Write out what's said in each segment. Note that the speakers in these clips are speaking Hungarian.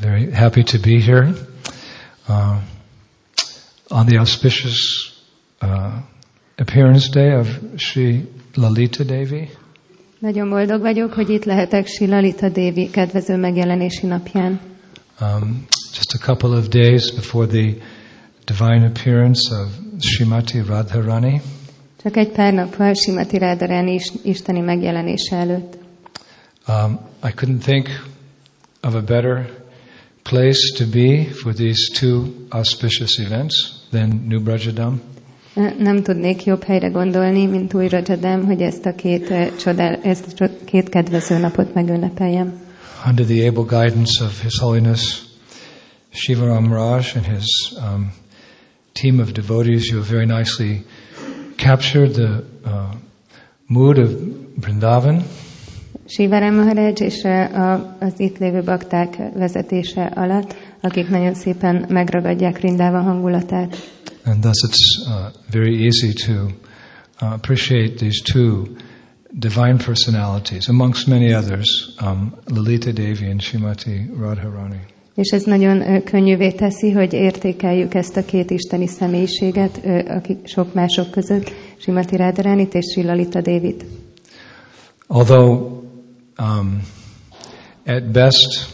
Very happy to be here uh, on the auspicious uh, appearance day of Sri Lalita Devi. Nagyon boldog vagyok, hogy itt lehetek Sri Lalita Devi kedvező megjelenési napján. Um, just a couple of days before the divine appearance of Srimati Radharani. Csak egy pár nappal Simati Radharani is, isteni megjelenése előtt. Um, I couldn't think of a better place to be for these two auspicious events than New Brajadam. Nem tudnék jobb helyre gondolni, mint új Rajadam, hogy ezt a két, csodál, ezt a két kedvező napot megünnepeljem. Under the able guidance of His Holiness Shivaram Raj and his um, team of devotees, you have very nicely captured the uh, mood of Vrindavan. Sivarám Maharaj és eh, a, az itt lévő bakták vezetése alatt, akik nagyon szépen megragadják Rindával hangulatát. And thus it's uh, very easy to uh, appreciate these two divine personalities, amongst many others, um, Lalita Devi and Shrimati Radharani. És ez nagyon ö, könnyűvé teszi, hogy értékeljük ezt a két isteni személyiséget, ö, akik sok mások között, Simati Radharánit és Lalita Dévit. Although, um, at best,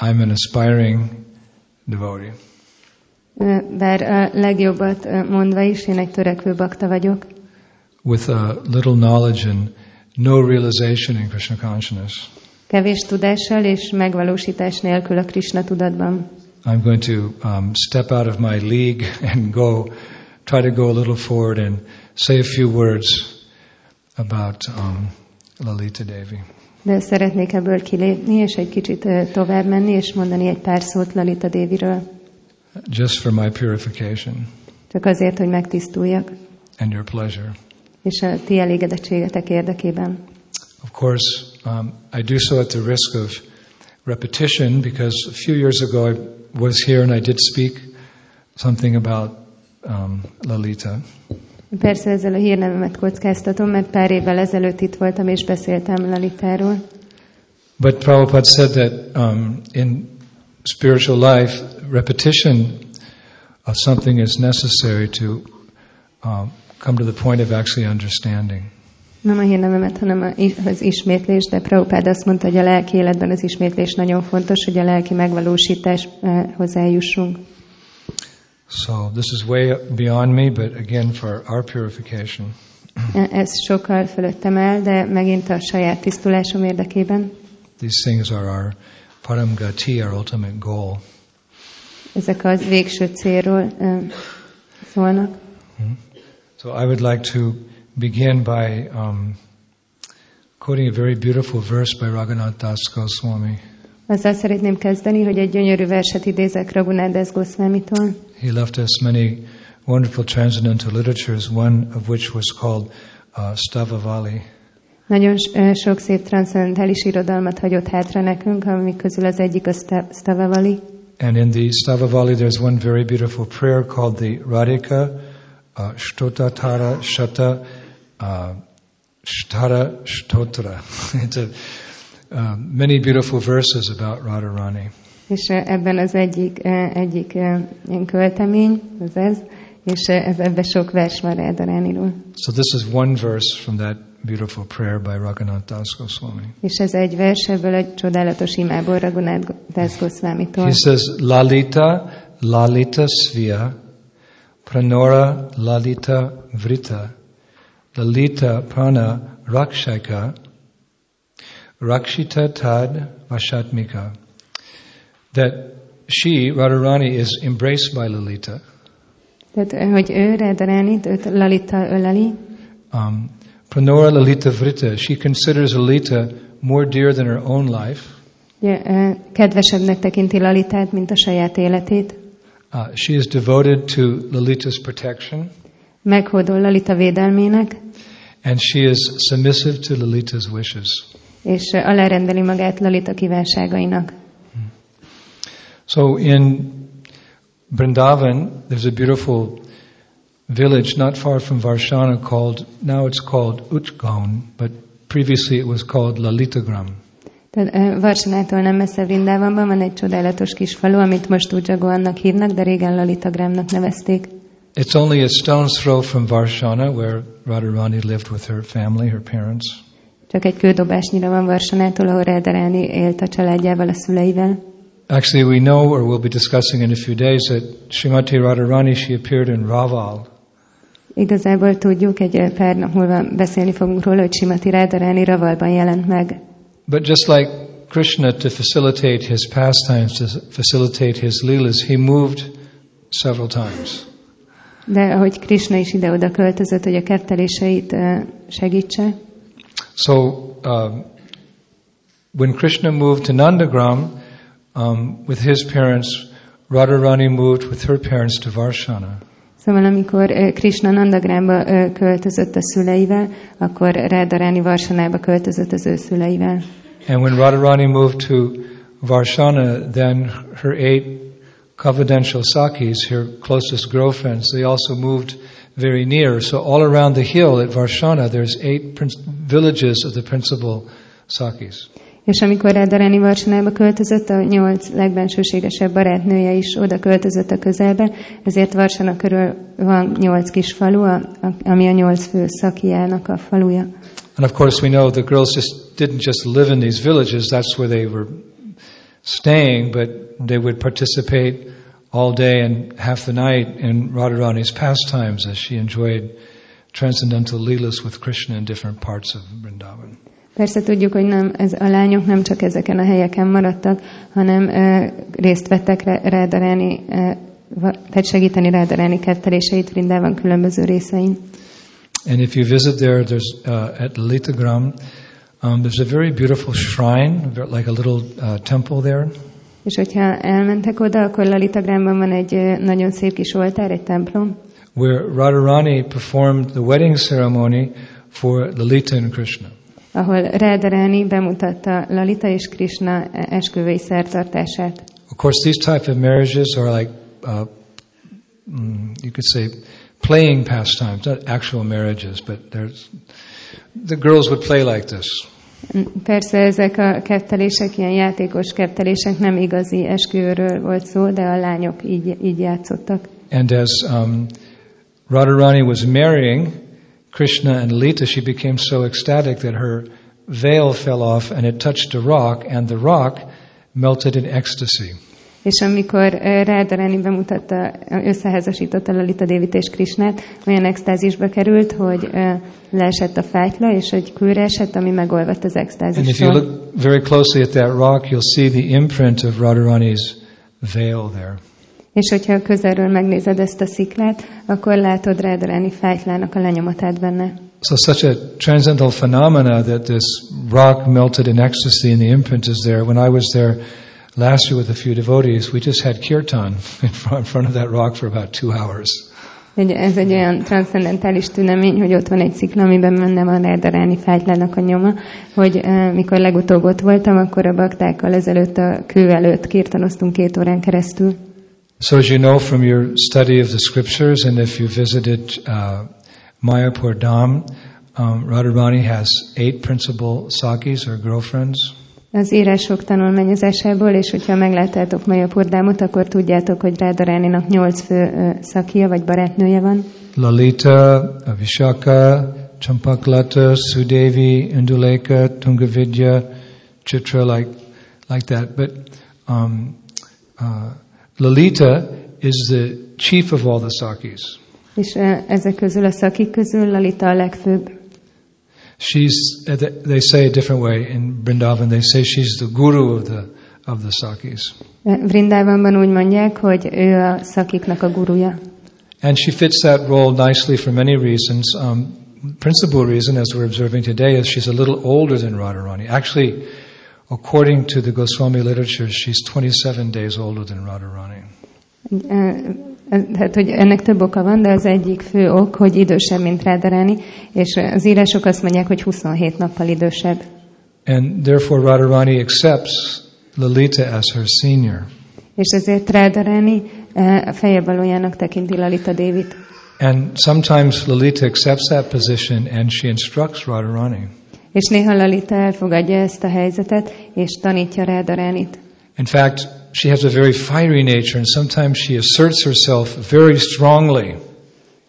I'm an aspiring devotee. Bár a legjobbat mondva is, én egy törekvő bakta vagyok, with a little knowledge and no realization in Krishna consciousness. kevés tudással és megvalósítás nélkül a Krishna tudatban. I'm going to um, step out of my league and go, try to go a little forward and say a few words about um, Lalita Devi. De szeretnék ebből kilépni, és egy kicsit tovább menni, és mondani egy pár szót Lalita Déviről. Just for my purification Csak azért, hogy megtisztuljak, and your pleasure. és a ti elégedettségetek érdekében. Of course, um, I do so at the risk of repetition because a few years ago I was here and I did speak something about um, Lalita. Persze ezzel a hírnevemet kockáztatom, mert pár évvel ezelőtt itt voltam, és beszéltem Lalitáról. But Prabhupada said that um, in spiritual life, repetition of something is necessary to um, come to the point of actually understanding. Nem a hírnevemet, hanem az ismétlés, de Prabhupád azt mondta, hogy a lelki életben az ismétlés nagyon fontos, hogy a lelki megvalósításhoz eljussunk. So this is way beyond me, but again, for our purification. Ez sokkal fölöttem el, de megint a saját tisztulásom érdekében. These things are our param gati, our ultimate goal. Ezek az végső célról ö, szólnak. So I would like to begin by um, quoting a very beautiful verse by Raghunath Das Goswami. Azzal szeretném kezdeni, hogy egy gyönyörű verset idézek Raghunath Goswamitól. He left us many wonderful transcendental literatures, one of which was called uh, Stavavali. Nagyon ö, sok szép transzendentális irodalmat hagyott hátra nekünk, amik közül az egyik a Stavavali. And in the Stavavali, there's one very beautiful prayer called the Radhika uh, Shtotatara Shata uh, Shtara Shtotra. it's a, uh, many beautiful verses about Radharani. És ö, ebben az egyik, ö, egyik ilyen költemény, az ez, és ez, ebben sok vers van Rádarániról. So this is one verse from that beautiful prayer by Raghunath Das Goswami. És ez egy vers ebből egy csodálatos imából Raghunath Das Goswamitól. He says, Lalita, Lalita Svya, Pranora, Lalita Vrita, Lalita Prana Rakshaka, Rakshita Tad Vashatmika. That she, Radharani, is embraced by Lalita. Tehát, ö, hogy ő Rádaránit, őt Lalita öleli, Um, Pranora Lalita Vrita, she considers Lalita more dear than her own life. ugye, ö, kedvesebbnek tekinti Lalitát, mint a saját életét. Uh, she is devoted to Lalita's protection, meghódol Lalita védelmének, and she is submissive to Lalita's wishes. és alárendeli magát Lalita kívánságainak. So in Vrindavan, there's a beautiful village not far from Varshana called, now it's called Utgaon, but previously it was called Lalitagram. Ö, Varsanától nem messze Vrindávamban van egy csodálatos kis falu, amit most Ujjagoannak hívnak, de régen Lalitagramnak nevezték. It's only a stone's throw from Varshana, where Radharani lived with her family, her parents. Csak egy kődobásnyira van Varsanától, ahol Rádarani élt a családjával, a szüleivel. Actually, we know, or we'll be discussing in a few days, that Srimati Radharani, she appeared in Raval. Igazából tudjuk, egy pár nap múlva beszélni fogunk róla, hogy Simati Rádarani Ravalban jelent meg. But just like Krishna, to facilitate his pastimes, to facilitate his leelas, he moved several times. De ahogy Krishna is ide-oda költözött, hogy a ketteléseit segítse, So, um, when Krishna moved to Nandagram um, with his parents, Radharani moved with her parents to Varshana. Szóval amikor ö, Krishna Nandagramba ö, költözött a szüleivel, akkor Rádarani Varsanába költözött az ő szüleivel. And when Radharani moved to Varshana, then her eight confidential sakis, her closest girlfriends, they also moved very near. So all around the hill at Varshana, there's eight villages of the principal sakis. És amikor Rádarani Varsanába költözött, a nyolc legbensőségesebb barátnője is oda költözött a közelbe, ezért Varsana körül van nyolc kis falu, ami a nyolc fő szakiának a faluja. And of course, we know the girls just didn't just live in these villages, that's where they were staying, but they would participate all day and half the night in Radharani's pastimes as she enjoyed transcendental leelas with Krishna in different parts of Vrindavan. Persze tudjuk, hogy nem, ez, a lányok nem csak ezeken a helyeken maradtak, hanem ö, részt vettek Rádarani, tehát segíteni Rádarani ketteléseit Vrindában különböző részein. And if you visit there, there's uh, at Litagram, um, there's a very beautiful shrine, like a little uh, temple there. És hogyha elmentek oda, akkor Lalitagramban van egy nagyon szép kis oltár, egy templom, where Radharani performed the wedding ceremony for Lalita and Krishna. Ahol Rádarani bemutatta Lalita és Krishna esküvői szertartását. Of course, these type of marriages are like, uh, mm, you could say, playing pastimes, not actual marriages, but there's, the girls would play like this. Persze ezek a kettelések, ilyen játékos kettelések, nem igazi esküvőről volt szó, de a lányok így, így játszottak. And as um, Radharani was marrying Krishna and Lita, she became so ecstatic that her veil fell off and it touched a rock, and the rock melted in ecstasy. És amikor eh, Rádarani bemutatta, összeházasította Lalita Dévit és Krisnát, olyan extázisba került, hogy eh, leesett a fájtla, és egy kőre esett, ami megolvadt az And if you look very closely at that rock, you'll see the imprint of Radharani's veil there. És hogyha közelről megnézed ezt a sziklát, akkor látod Rádarani fájtlának a lenyomatát benne. So such a transcendental phenomena that this rock melted in ecstasy and the imprint is there. When I was there last year with a few devotees, we just had kirtan in front, in front of that rock for about two hours. Egy, ez egy olyan transzendentális tünemény, hogy ott van egy szikla, amiben benne van Rádaráni fájtlának a nyoma, hogy uh, mikor legutóbb ott voltam, akkor a baktákkal ezelőtt a kő előtt kirtanoztunk két órán keresztül. So as you know from your study of the scriptures, and if you visited uh, Mayapur Dham, um, Radharani has eight principal sakis or girlfriends. Az írások tanulmányozásából, és hogyha megláttátok Majapurdámot, akkor tudjátok, hogy Rádaráninak nyolc fő ö, szakia vagy barátnője van. Lalita, Vishaka, Champaklata, Sudevi, Induleka, Tungavidya, Chitra, like, like that. But um, uh, Lalita is the chief of all the Sakis. És ö, ezek közül a szakik közül Lalita a legfőbb. She's, uh, they say a different way in Vrindavan, they say she's the guru of the, of the Sakis. Vrindávamban úgy mondják, hogy ő a szakiknak a guruja. And she fits that role nicely for many reasons. Um, principal reason, as we're observing today, is she's a little older than Radharani. Actually, according to the Goswami literature, she's 27 days older than Radharani. Ö, Tehát, hogy ennek több oka van, de az egyik fő ok, hogy idősebb, mint Rádaráni, és az írások azt mondják, hogy 27 nappal idősebb. And therefore, Radharani accepts Lalita as her senior. És ezért Rádaráni eh, a fejebalójának tekinti Lalita Dévit. And sometimes Lalita accepts that position and she instructs Radharani. És néha Lalita elfogadja ezt a helyzetet, és tanítja Rádaránit. In fact, she has a very fiery nature, and sometimes she asserts herself very strongly.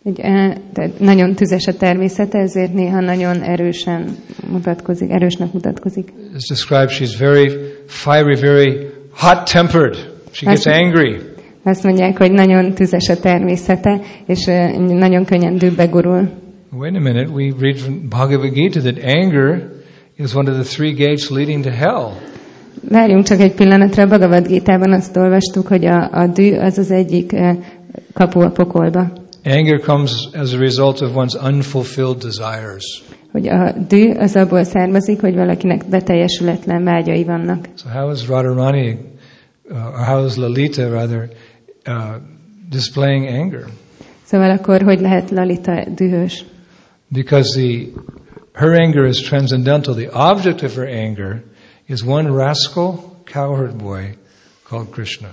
Egy, eh, nagyon tüzes a természete, ezért néha nagyon erősen mutatkozik, erősnek mutatkozik. It's described she's very fiery, very hot-tempered. She gets angry. Azt mondják, hogy nagyon tüzes a természete, és eh, nagyon könnyen dühbe gurul. Wait a minute, we read from Bhagavad Gita that anger is one of the three gates leading to hell. Várjunk csak egy pillanatra, a Bhagavad Gita-ban azt olvastuk, hogy a, a dű az az egyik eh, kapu a pokolba. Anger comes as a result of one's unfulfilled desires. Hogy a dű az abból származik, hogy valakinek beteljesületlen vágyai vannak. So how is Radharani, uh, or how is Lalita rather, uh, displaying anger? Szóval akkor hogy lehet Lalita dühös? Because the, her anger is transcendental. The object of her anger is one rascal cowherd boy called Krishna.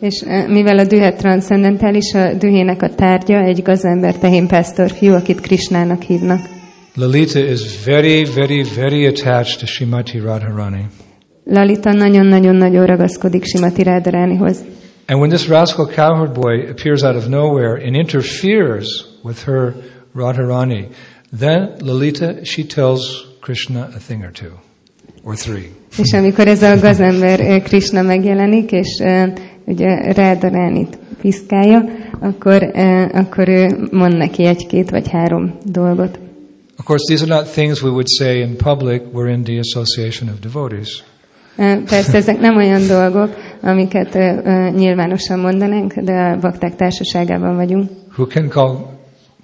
És eh, mivel a dühet transzcendentális, a dühének a tárgya egy gazember tehénpásztor fiú, akit Krisnának hívnak. Lalita is very, very, very attached to Shrimati Radharani. Lalita nagyon-nagyon-nagyon ragaszkodik Simati Rádaránihoz. And when this rascal cowherd boy appears out of nowhere and interferes with her Radharani, then Lalita, she tells Krishna a thing or two, or three. És amikor ez a gazember eh, Krishna megjelenik, és eh, ugye Rádaránit piszkálja, akkor, eh, akkor ő mond neki egy-két vagy három dolgot. Of course, these are not things we would say in public. We're in the association of devotees. Persze ezek nem olyan dolgok, amiket eh, nyilvánosan mondanánk, de a bakták társaságában vagyunk. Who can call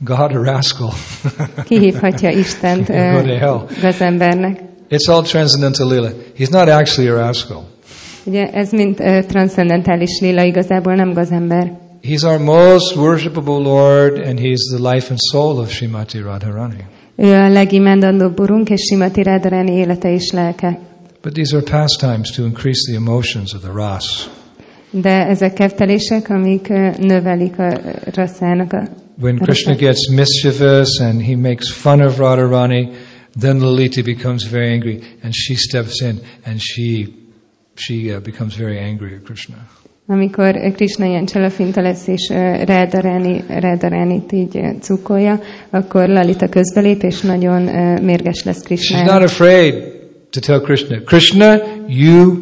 God a rascal? Kihívhatja Istent gazembernek. It's all transcendental lila. He's not actually a rascal. Ugye ez mind uh, transzendentális lila, igazából nem gazember. He's our most worshipable Lord, and He's the life and soul of Srimati Radharani. Ő a legimádandóbb urunk, és Simati Rádaráni élete és lelke. But these are pastimes to increase the emotions of the ras. De ezek keftelések, amik növelik a rasszának a... When Krishna gets mischievous and he makes fun of Radharani, then Lalita becomes very angry, and she steps in and she she uh, becomes very angry at Krishna. Amikor Krishna ilyen csalafinta lesz, és ö, Rádaráni, Rádaránit így cukolja, akkor Lalita közbelép, és nagyon mérges lesz She's not afraid to tell Krishna, Krishna, you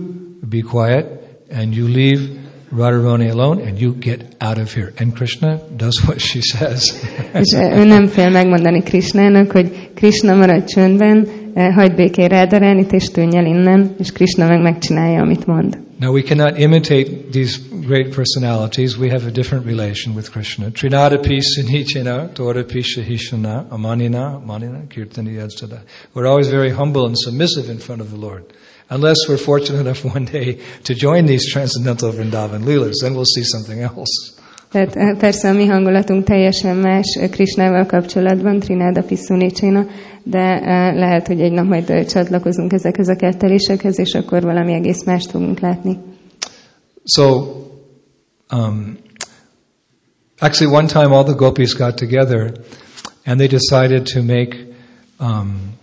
be quiet and you leave Radharani alone and you get out of here. And Krishna does what she says. És ő nem fél megmondani Krishnának, hogy Krishna maradj csöndben, hagyd békén Rádaránit, és tűnj el innen, és Krishna meg megcsinálja, amit mond. Now we cannot imitate these great personalities. We have a different relation with Krishna. Trinada pisa nichena, tora pisa hishana, amanina, manina, kirtani yadsada. We're always very humble and submissive in front of the Lord. Unless we're fortunate enough one day to join these transcendental Vrindavan Leelas, then we'll see something else. Tehát eh, persze a mi hangulatunk teljesen más Krisnával kapcsolatban, Trináda Piszunicsina, de eh, lehet, hogy egy nap majd eh, csatlakozunk ezekhez a kettelésekhez, és akkor valami egész mást fogunk látni. So, um, actually, one time all the gopis got together and they decided to make um,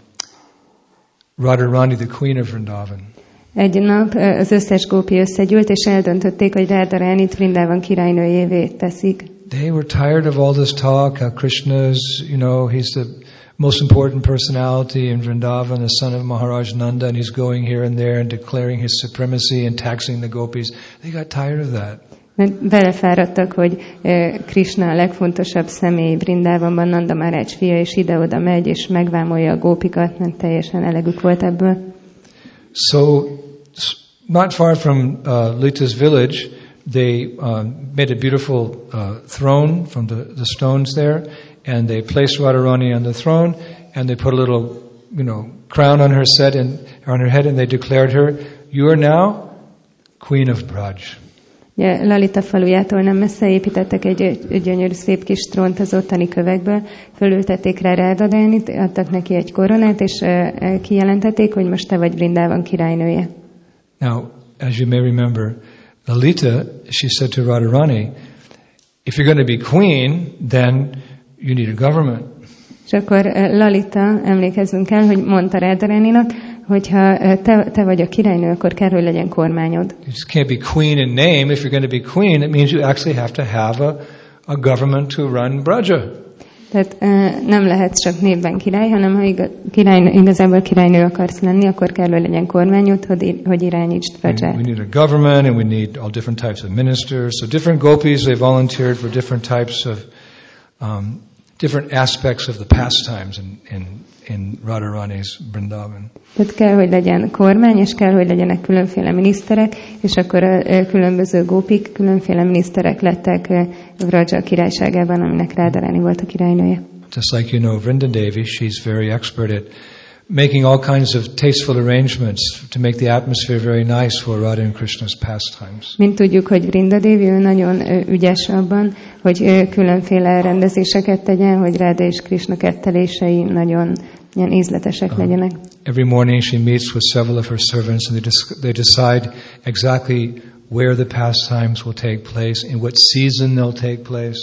Radharani the queen of Vrindavan. Egy nap eh, az összes gópi összegyűlt, és eldöntötték, hogy Rádaránit Vrindában királynőjévé teszik. They were tired of all this talk, how Krishna is, you know, he's the most important personality in Vrindavan, the son of Maharaj Nanda, and he's going here and there and declaring his supremacy and taxing the gopis. They got tired of that. Mert belefáradtak, hogy Krishna a legfontosabb személy Vrindávonban, Nanda Maharaj fia, és ide-oda megy, és megvámolja a gópikat, mert teljesen elegük volt ebből. So, not far from uh, Lita's village, they uh, made a beautiful uh, throne from the, the stones there, and they placed Radharani on the throne, and they put a little, you know, crown on her set and on her head, and they declared her, "You are now Queen of Braj." Ugye Lalita falujától nem messze építettek egy, egy gyönyörű szép kis trónt az ottani kövekből, fölültették rá Rádaránit, adtak neki egy koronát, és kijelentették, hogy most te vagy Brindában királynője. Now, as you may remember, Lalita, she said to Radharani, "If you're going to be queen, then you need a government." És akkor Lalita, emlékezzünk el, hogy mondta Rádaráninak, hogyha eh, te, te vagy a királynő, akkor kell, hogy legyen kormányod. You just can't be queen in name. If you're going to be queen, it means you actually have to have a, a government to run Braja. Tehát eh, nem lehet csak névben király, hanem ha iga, királynő, igazából királynő akarsz lenni, akkor kell, hogy legyen kormányod, hogy, hogy irányítsd And Raját. we need a government, and we need all different types of ministers. So different gopis they volunteered for different types of um, different aspects of the pastimes in in, in Radharani's Vrindavan. Tehát kell, hogy legyen kormány, és kell, hogy legyenek különféle miniszterek, és akkor a különböző gópik, különféle miniszterek lettek Vraja királyságában, aminek Rádaráni volt a királynője. Just like you know, Vrinda Devi, she's very expert at making all kinds of tasteful arrangements to make the atmosphere very nice for Radha and Krishna's pastimes. Mint tudjuk, hogy Brinda Devi ő nagyon ügyes abban, hogy különféle rendezéseket tegyen, hogy Ráda és Krishna kettelései nagyon ilyen ízletesek legyenek. Every morning she meets with several of her servants and they, they decide exactly where the pastimes will take place, in what season they'll take place.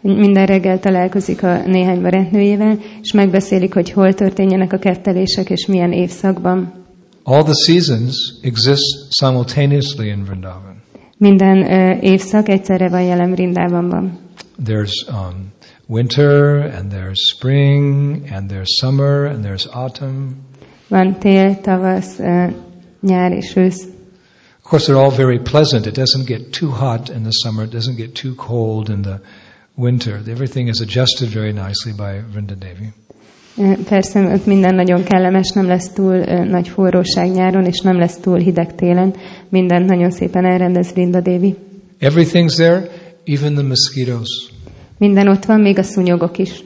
Minden reggel találkozik a néhány barátnőjével, és megbeszélik, hogy hol történjenek a kettelések, és milyen évszakban. All the seasons exist simultaneously in Vrindavan. Minden ö, évszak egyszerre van jelen Brindában. There's um, winter, and there's spring, and there's summer, and there's autumn. Van tél, tavasz, nyár és ősz. Of course, they're all very pleasant. It doesn't get too hot in the summer. It doesn't get too cold in the winter. Everything is adjusted very nicely by Vrinda Devi. Persze ott minden nagyon kellemes, nem lesz túl nagy forróság nyáron, és nem lesz túl hideg télen. Minden nagyon szépen elrendez Brinda Devi. Everything's there, even the mosquitoes. Minden ott van, még a szúnyogok is.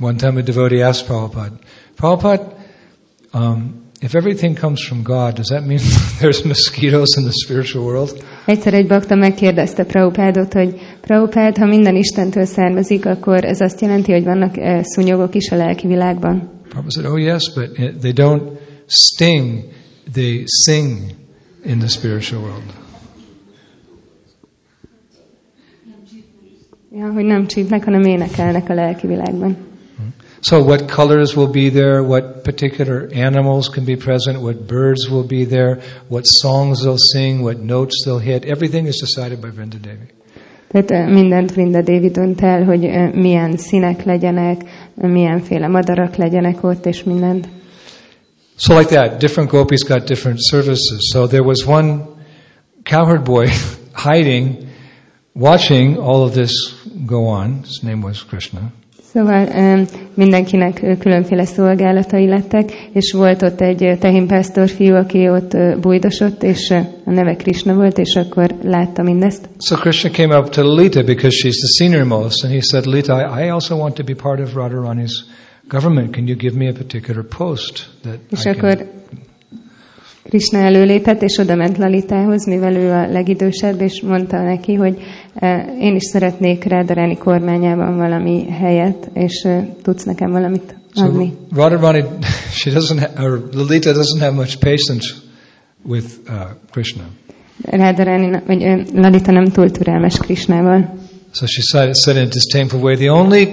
One time a devotee asked Prabhupada, Prabhupada, um, if everything comes from God, does that mean there's mosquitoes in the spiritual world? Egyszer egy bakta megkérdezte Prabhupádot, hogy Prabhupád, ha minden Istentől származik, akkor ez azt jelenti, hogy vannak eh, szúnyogok is a lelki világban. Prabhupada said, oh yes, but it- they don't sting, they sing in the spiritual world. Ja, hogy nem csípnek, hanem énekelnek a lelki világban. So what colors will be there, what particular animals can be present, what birds will be there, what songs they'll sing, what notes they'll hit, everything is decided by Vrinda Devi. Tehát ö, mindent Vrinda Devi dönt el, hogy ö, milyen színek legyenek, milyenféle madarak legyenek ott, és mindent. So like that, different gopis got different services. So there was one cowherd boy hiding, watching all of this go on. His name was Krishna. Szóval mindenkinek különféle szolgálatai lettek, és volt ott egy tehénpásztor fiú, aki ott bújdosott, és a neve Krishna volt, és akkor látta mindezt. So Krishna came up to Lalita because she's the senior most, and he said, Lalita, I, also want to be part of Radharani's government. Can you give me a particular post that És I akkor Krishna előlépett, és oda ment Lalitához, mivel ő a legidősebb, és mondta neki, hogy eh, én is szeretnék Rádaráni kormányában valami helyet, és eh, tudsz nekem valamit adni. So Radharani, she doesn't, ha- or Lalita doesn't have much patience with uh, Krishna. Rádaráni, vagy eh, Lalita nem túl türelmes Krishnával. So she said, said in a disdainful way, the only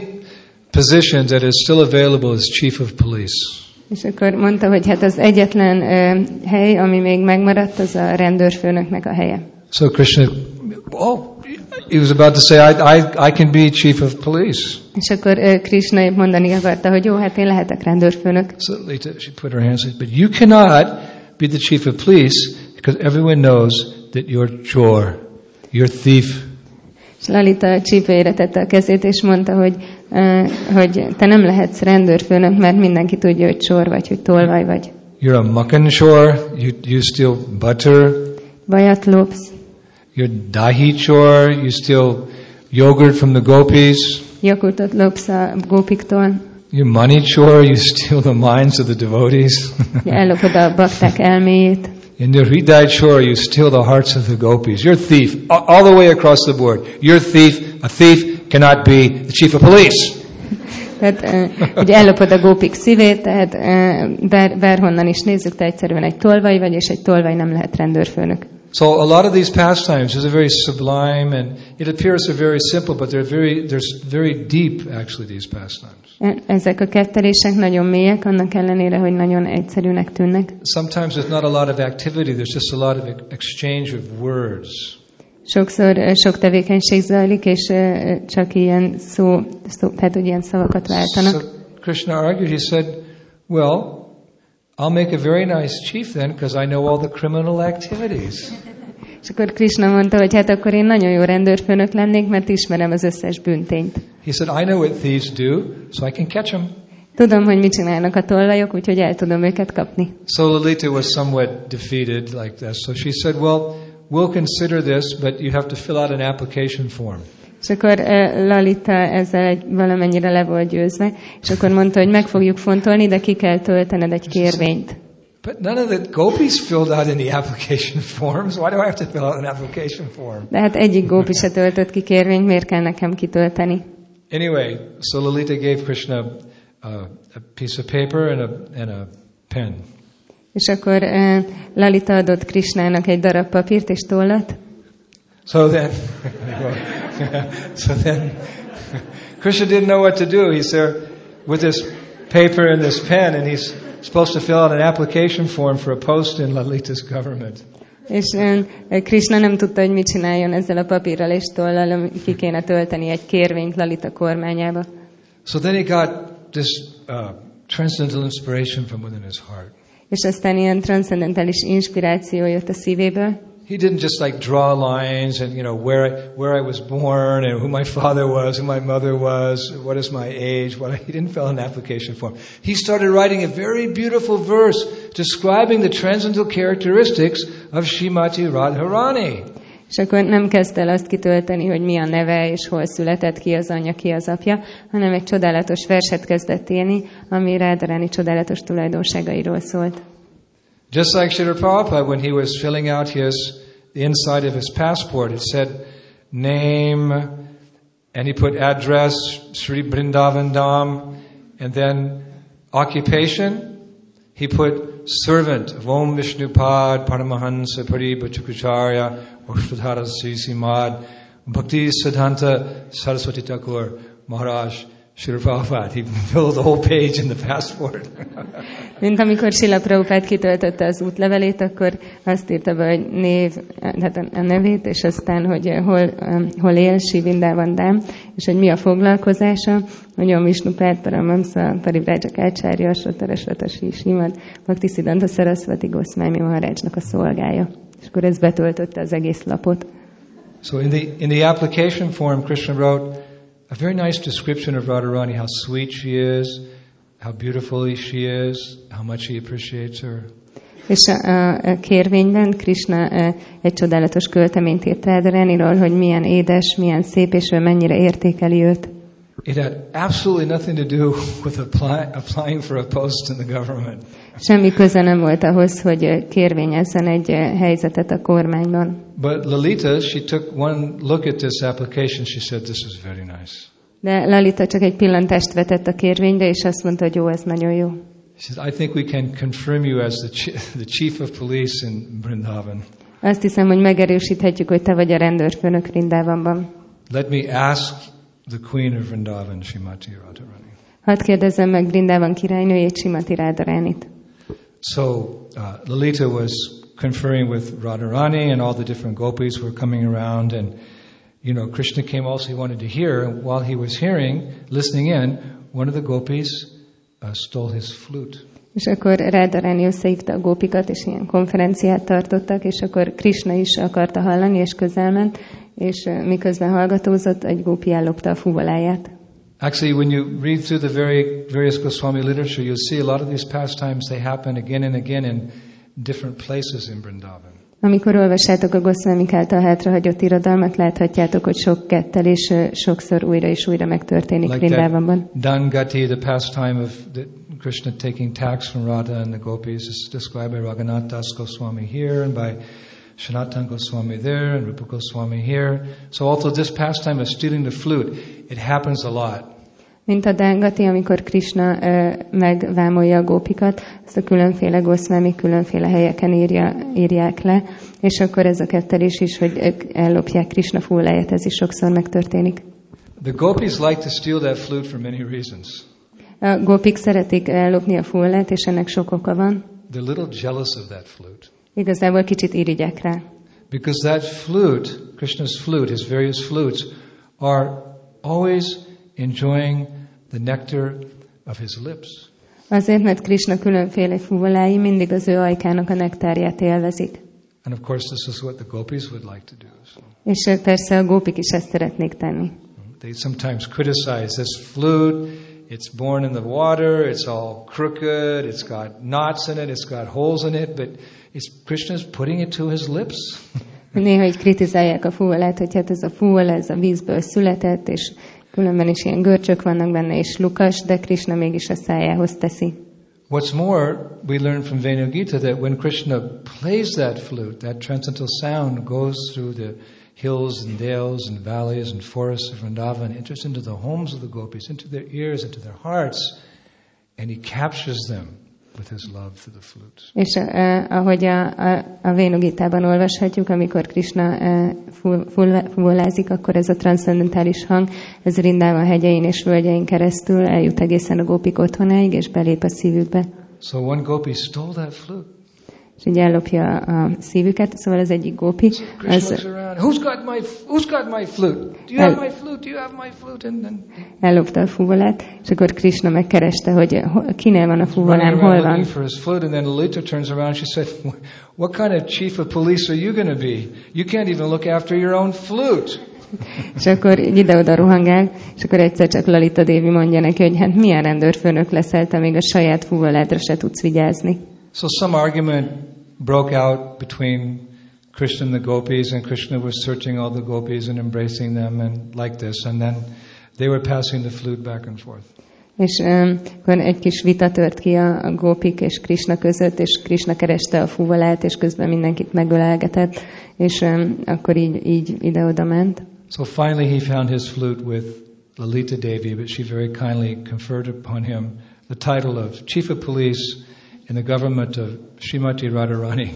position that is still available is chief of police. És akkor mondta, hogy hát az egyetlen ö, hely, ami még megmaradt, az a rendőrfőnöknek a helye. So Krishna, oh, he was about to say, I, I, I can be chief of police. És akkor ö, Krishna épp mondani akarta, hogy jó, hát én lehetek rendőrfőnök. So later she put her hands, but you cannot be the chief of police because everyone knows that you're chor, you're thief. És Lalita csípőjére tette a kezét, és mondta, hogy, hogy te nem lehetsz rendőrfőnök, mert mindenki tudja, hogy csor vagy, hogy tolvaj vagy. You're a mukkan chor, you, you steal butter. Vajat lopsz, You're dahi chor, you steal yogurt from the gopis. joghurtot lopsz a gópiktól, You're money chor, you steal the minds of the devotees. ellopod a bakták elméjét. In the Hridai chor, you steal the hearts of the gopis. You're a thief, all the way across the board. You're a thief. A thief cannot be the chief of police. Tehát ö, ugye ellopod a gópik szívét, tehát bár, bárhonnan is nézzük, te egyszerűen egy tolvaj vagy, és egy tolvaj nem lehet rendőrfőnök. So a lot of these pastimes is a very sublime, and it appears they're very simple, but they're very, they're very deep, actually, these pastimes. E- Ezek a kettelések nagyon mélyek, annak ellenére, hogy nagyon egyszerűnek tűnnek. Sometimes there's not a lot of activity, there's just a lot of ex- exchange of words. Sokszor sok tevékenység zajlik, és csak ilyen szó, szó tehát hogy ilyen szavakat váltanak. So Krishna argued, he said, Well, I'll make a very nice chief then because I know all the criminal activities. És akkor Krishna mondta, hogy hát akkor én nagyon jó rendőrfőnök lennék, mert ismerem az összes bűntényt. He said, I know what thieves do, so I can catch them. Tudom, hogy mit csinálnak a tollajok, úgyhogy el tudom őket kapni. So Lalita was somewhat defeated like this. So she said, Well, we'll consider this, but you have to fill out an application form. És akkor ö, Lalita ezzel egy, valamennyire le volt győzve, és akkor mondta, hogy meg fogjuk fontolni, de ki kell töltened egy kérvényt. But none of the gopis filled out any application forms. Why do I have to fill out an application form? De hát egyik gópi se töltött ki kérvényt, miért kell nekem kitölteni? Anyway, so Lalita gave Krishna a, a piece of paper and a, and a pen. És akkor ö, Lalita adott Krishnának egy darab papírt és tollat, So then, so then, Krishna didn't know what to do. He's there with this paper and this pen, and he's supposed to fill out an application form for a post in Lalita's government. és ö, Krishna nem tudta, hogy mit csináljon ezzel a papírral és tollal, ki kéne tölteni egy kérvényt Lalita kormányába. So then he got this uh, transcendental inspiration from within his heart. És aztán ilyen transzendentális inspiráció jött a szívéből, He didn't just like draw lines and you know where I, where I was born and who my father was, who my mother was, what is my age. What I, he didn't fill an application form. He started writing a very beautiful verse describing the transcendental characteristics of Shrimati Radharani. És akkor nem kezdte el azt kitölteni, hogy mi a neve, és hol született, ki az anyja, ki az apja, hanem egy csodálatos verset kezdett írni, ami Rádaráni csodálatos tulajdonságairól szólt. Just like Srila Prabhupada, when he was filling out his the inside of his passport, it said name, and he put address, Sri Brindavan Dham, and then occupation. He put servant of Om Vishnupad Paramahansa Paribhachukucharya Oshvatara Srisimad Bhakti Siddhanta Saraswati Thakur Maharaj Srila Prabhupada. He filled the whole page in the passport. Mint amikor Sila Prabhupád kitöltötte az útlevelét, akkor azt írta be, hogy név, tehát a nevét, és aztán, hogy hol, um, hol él Sivindában Dám, és hogy mi a foglalkozása, hogy a Visnupát, Paramamsa, Parivrácsak Ácsárja, Sotaresvatasi Simad, Bhakti Siddhanta Sarasvati Goszmámi Maharácsnak a szolgája. És akkor ez betöltötte az egész lapot. So in the in the application form, Krishna wrote a very nice description of Radharani, how sweet she is, how beautiful she is, how much he appreciates her. És a, a kérvényben Krishna eh, egy csodálatos költeményt írt Rádarániról, hogy milyen édes, milyen szép, és ő mennyire értékeli őt. It had absolutely nothing to do with apply, applying for a post in the government. Semmi köze nem volt ahhoz, hogy eh, kérvényezzen egy eh, helyzetet a kormányban. But Lalita, she took one look at this application. She said, "This is very nice." De Lalita csak egy pillantást vetett a kérvényre, és azt mondta, hogy jó, ez nagyon jó. She said, "I think we can confirm you as the the chief of police in Vrindavan. Azt hiszem, hogy megerősíthetjük, hogy te vagy a rendőrfőnök Rindávamban. Let me ask the queen of Vrindavan, Shrimati Radharani." Hadd kérdezzem meg Brindában királynőjét, Simati Rádaránit. So uh, Lalita was conferring with Radharani, and all the different gopis were coming around, and you know Krishna came also. He wanted to hear, and while he was hearing, listening in, one of the gopis uh, stole his flute. És akkor Rádaráni összehívta a gópikat, és ilyen konferenciát tartottak, és akkor Krishna is akarta hallani, és közelment, és miközben hallgatózott, egy gópi ellopta a fuvoláját. Actually, when you read through the very various Goswami literature, you'll see a lot of these pastimes. They happen again and again in different places in Vrindavan. Amikor olvassátok a Goszvámik által hátrahagyott irodalmat, láthatjátok, hogy sok kettelés ö, sokszor újra és újra megtörténik Like Rindávamban. that Dangati, the pastime of the, Krishna taking tax from Radha and the gopis, is described by Raghunath Das Goswami here and by Sanatan Goswami there and Rupa Goswami here. So also this pastime of stealing the flute, it happens a lot. Mint a Dángati, amikor Krishna ö, megvámolja a gópikat, ezt a különféle goszmámi különféle helyeken írja, írják le, és akkor ez a kettelés is, hogy ők ellopják Krishna fulláját, ez is sokszor megtörténik. The gopis like to steal that flute for many reasons. A gopik szeretik ellopni a fullát, és ennek sok oka van. They're a little jealous of that flute. Igazából kicsit irigyek rá. Because that flute, Krishna's flute, his various flutes, are always enjoying the nectar of his lips. Azért, mert Krishna különféle fúvolái mindig az ő ajkának a nektárját élvezik. And of course, this is what the gopis would like to do. So És ö, persze a gópik is ezt szeretnék tenni. they sometimes criticize this flute. It's born in the water. It's all crooked. It's got knots in it. It's got holes in it. But it's Krishna's putting it to his lips. Néha így kritizálják a fúvolát, hogy hát ez a fúvol, ez a vízből született, és különben is ilyen görcsök vannak benne, és lukas, de Krishna mégis a szájához teszi. What's more, we learn from Venu Gita that when Krishna plays that flute, that transcendental sound goes through the hills and dales and valleys and forests of Vrindavan, enters into the homes of the gopis, into their ears, into their hearts, and he captures them with his love through the flute. És uh, ahogy a, a, a Vénugitában olvashatjuk, amikor Krishna uh, full, fullázik, akkor ez a transzendentális hang, ez Rindában hegyein és völgyein keresztül eljut egészen a gópik otthonáig, és belép a szívükbe. So one gopi stole that flute. És így ellopja a szívüket, szóval az egyik gópi, az ellopta a fúvolát, és akkor Krishna megkereste, hogy ho- kinél van a around hol van. "What kind of chief of police are you going to be? You can't even look after your own flute." És akkor ide-oda rohangál, és akkor egyszer csak Lalita Dévi mondja neki, hogy hát milyen rendőrfőnök leszel, te még a saját fúvoládra se tudsz vigyázni. So some argument broke out between Krishna and the gopis, and Krishna was searching all the gopis and embracing them, and like this, and then they were passing the flute back and forth. És um, akkor egy kis vita tört ki a, a gópik és Krishna között, és Krishna kereste a fúvolát, és közben mindenkit megölelgetett, és um, akkor így, így ide-oda ment. So finally, he found his flute with Lalita Devi, but she very kindly conferred upon him the title of Chief of Police in the government of Srimati Radharani,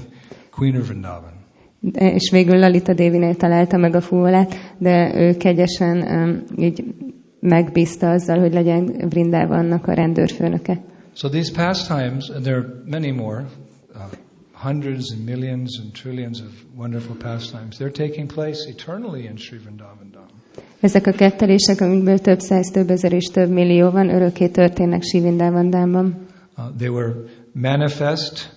Queen of Vrindavan. De, és végül Lalita Dévinél találta meg a fúvolát, de ő kegyesen um, így megbízta azzal, hogy legyen Vrindávannak a rendőrfőnöke. So these pastimes, and there are many more, uh, hundreds and millions and trillions of wonderful pastimes, they're taking place eternally in Sri Vrindavan Dham. Ezek a kettelések, amikből több száz, több ezer és több millió van, örökké történnek Sivindávandában. Uh, they were manifest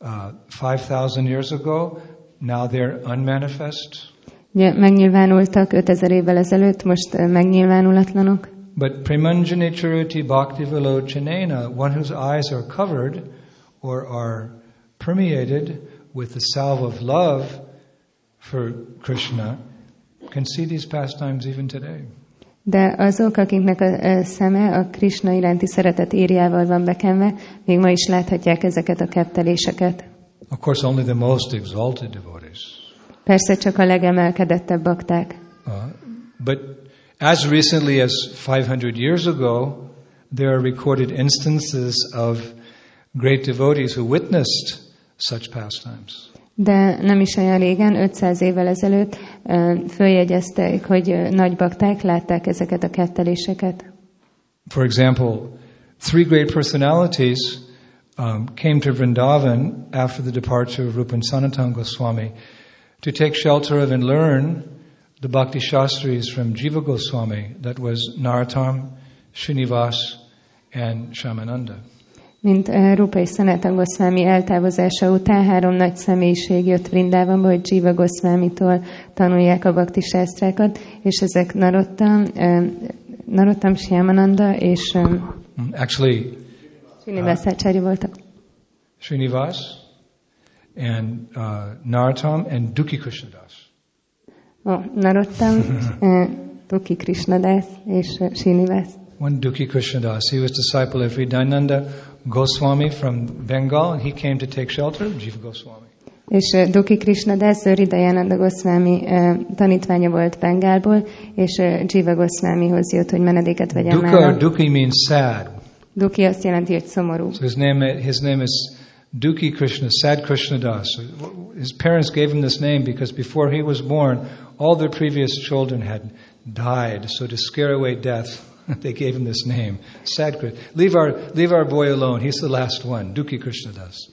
uh, 5,000 years ago. Now they're unmanifest. Megnyilvánultak 5000 évvel ezelőtt, most ö, megnyilvánulatlanok. But Premanjani Charuti Bhakti Vilochanena, one whose eyes are covered or are permeated with the salve of love for Krishna, can see these pastimes even today. De azok, akiknek a ö, szeme a Krishna iránti szeretet írjával van bekenve, még ma is láthatják ezeket a ketteléseket. Of course, only the most exalted devotees. Persze csak a legemelkedettebb bakták. Uh, but as recently as 500 years ago, there are recorded instances of great devotees who witnessed such pastimes. De nem is olyan régen, 500 évvel ezelőtt följegyezték, hogy nagy bakták látták ezeket a ketteléseket. For example, three great personalities um, came to Vrindavan after the departure of Rupan Sanatan Goswami to take shelter of and learn the Bhakti Shastris from Jiva Goswami, that was Narottam, Srinivas, and Shamananda. Mint uh, és Sanatan Goswami eltávozása után három nagy személyiség jött Vrindávamba, hogy Jiva Goswamitól tanulják a bakti sásztrákat, és ezek Narottam, uh, Narottam Syamananda és Mm, Actually, Srinivasácsári voltak. Srinivas and uh, Narottam and Duki Krishnadas. Oh, Narottam, uh, Tuki Krishnadász és uh, Srinivas. One Duki Krishnadas, he was disciple of Hridayananda Goswami from Bengal, and he came to take shelter Jiva Goswami. És uh, Duki Krishnadász, ő Ridayananda Goswami uh, tanítványa volt Bengálból, és uh, Jiva Goswamihoz jött, hogy menedéket vegyen Dukkha or nála. Duki means sad. Duki azt jelenti, hogy szomorú. So his name, his name is Duki Krishna, Sad Krishna Das. His parents gave him this name because before he was born, all their previous children had died. So to scare away death, they gave him this name, Sad Krishna. Leave our, leave our boy alone. He's the last one, Duki Krishna Das.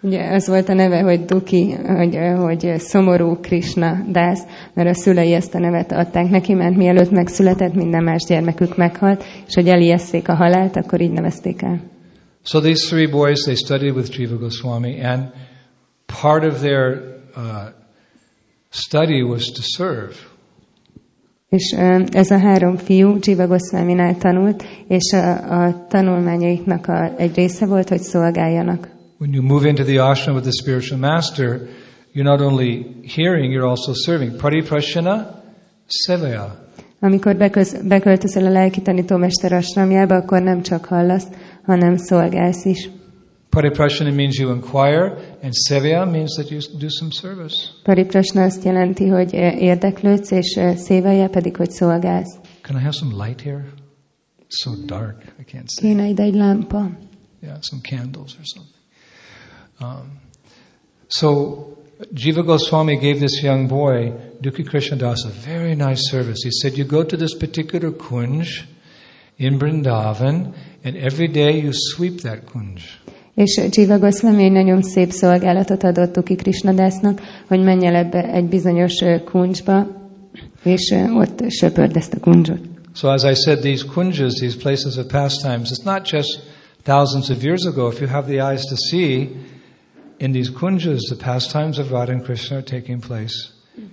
Ugye az volt a neve, hogy Duki, hogy, hogy szomorú Krishna dász, mert a szülei ezt a nevet adták neki, mert mielőtt megszületett, minden más gyermekük meghalt, és hogy eliesszék a halált, akkor így nevezték el. So these three boys, they studied with Jiva Goswami, and part of their uh, study was to serve. És ez a három fiú Jiva Goswaminál tanult, és a, a tanulmányaiknak a, egy része volt, hogy szolgáljanak. When you move into the ashram with the spiritual master, you're not only hearing, you're also serving. Pariprashana sevaya. Amikor beköz, beköltözöl a lelki tanítómester asramjába, akkor nem csak hallasz, hanem szolgálsz is. Pariprashana means you inquire, and sevaya means that you do some service. Azt jelenti, hogy érdeklődsz, és ö, pedig, hogy szolgálsz. Can I have some light here? It's so dark, I can't see. Kéne ide egy lámpa. Yeah, some candles or something. Um, so Jiva Goswami gave this young boy, Duki Krishnadas, a very nice service. He said, You go to this particular kunj in Vrindavan, and every day you sweep that kunj. És Jiva Goswami egy nagyon szép szolgálatot adott Tuki Krishnadásnak, hogy menj el ebbe egy bizonyos kuncsba, és ott söpörd ezt a kuncsot. So, as I said, these kunjas, these places of pastimes, it's not just thousands of years ago. If you have the eyes to see, in these kunjas, the pastimes of Radha and Krishna are taking place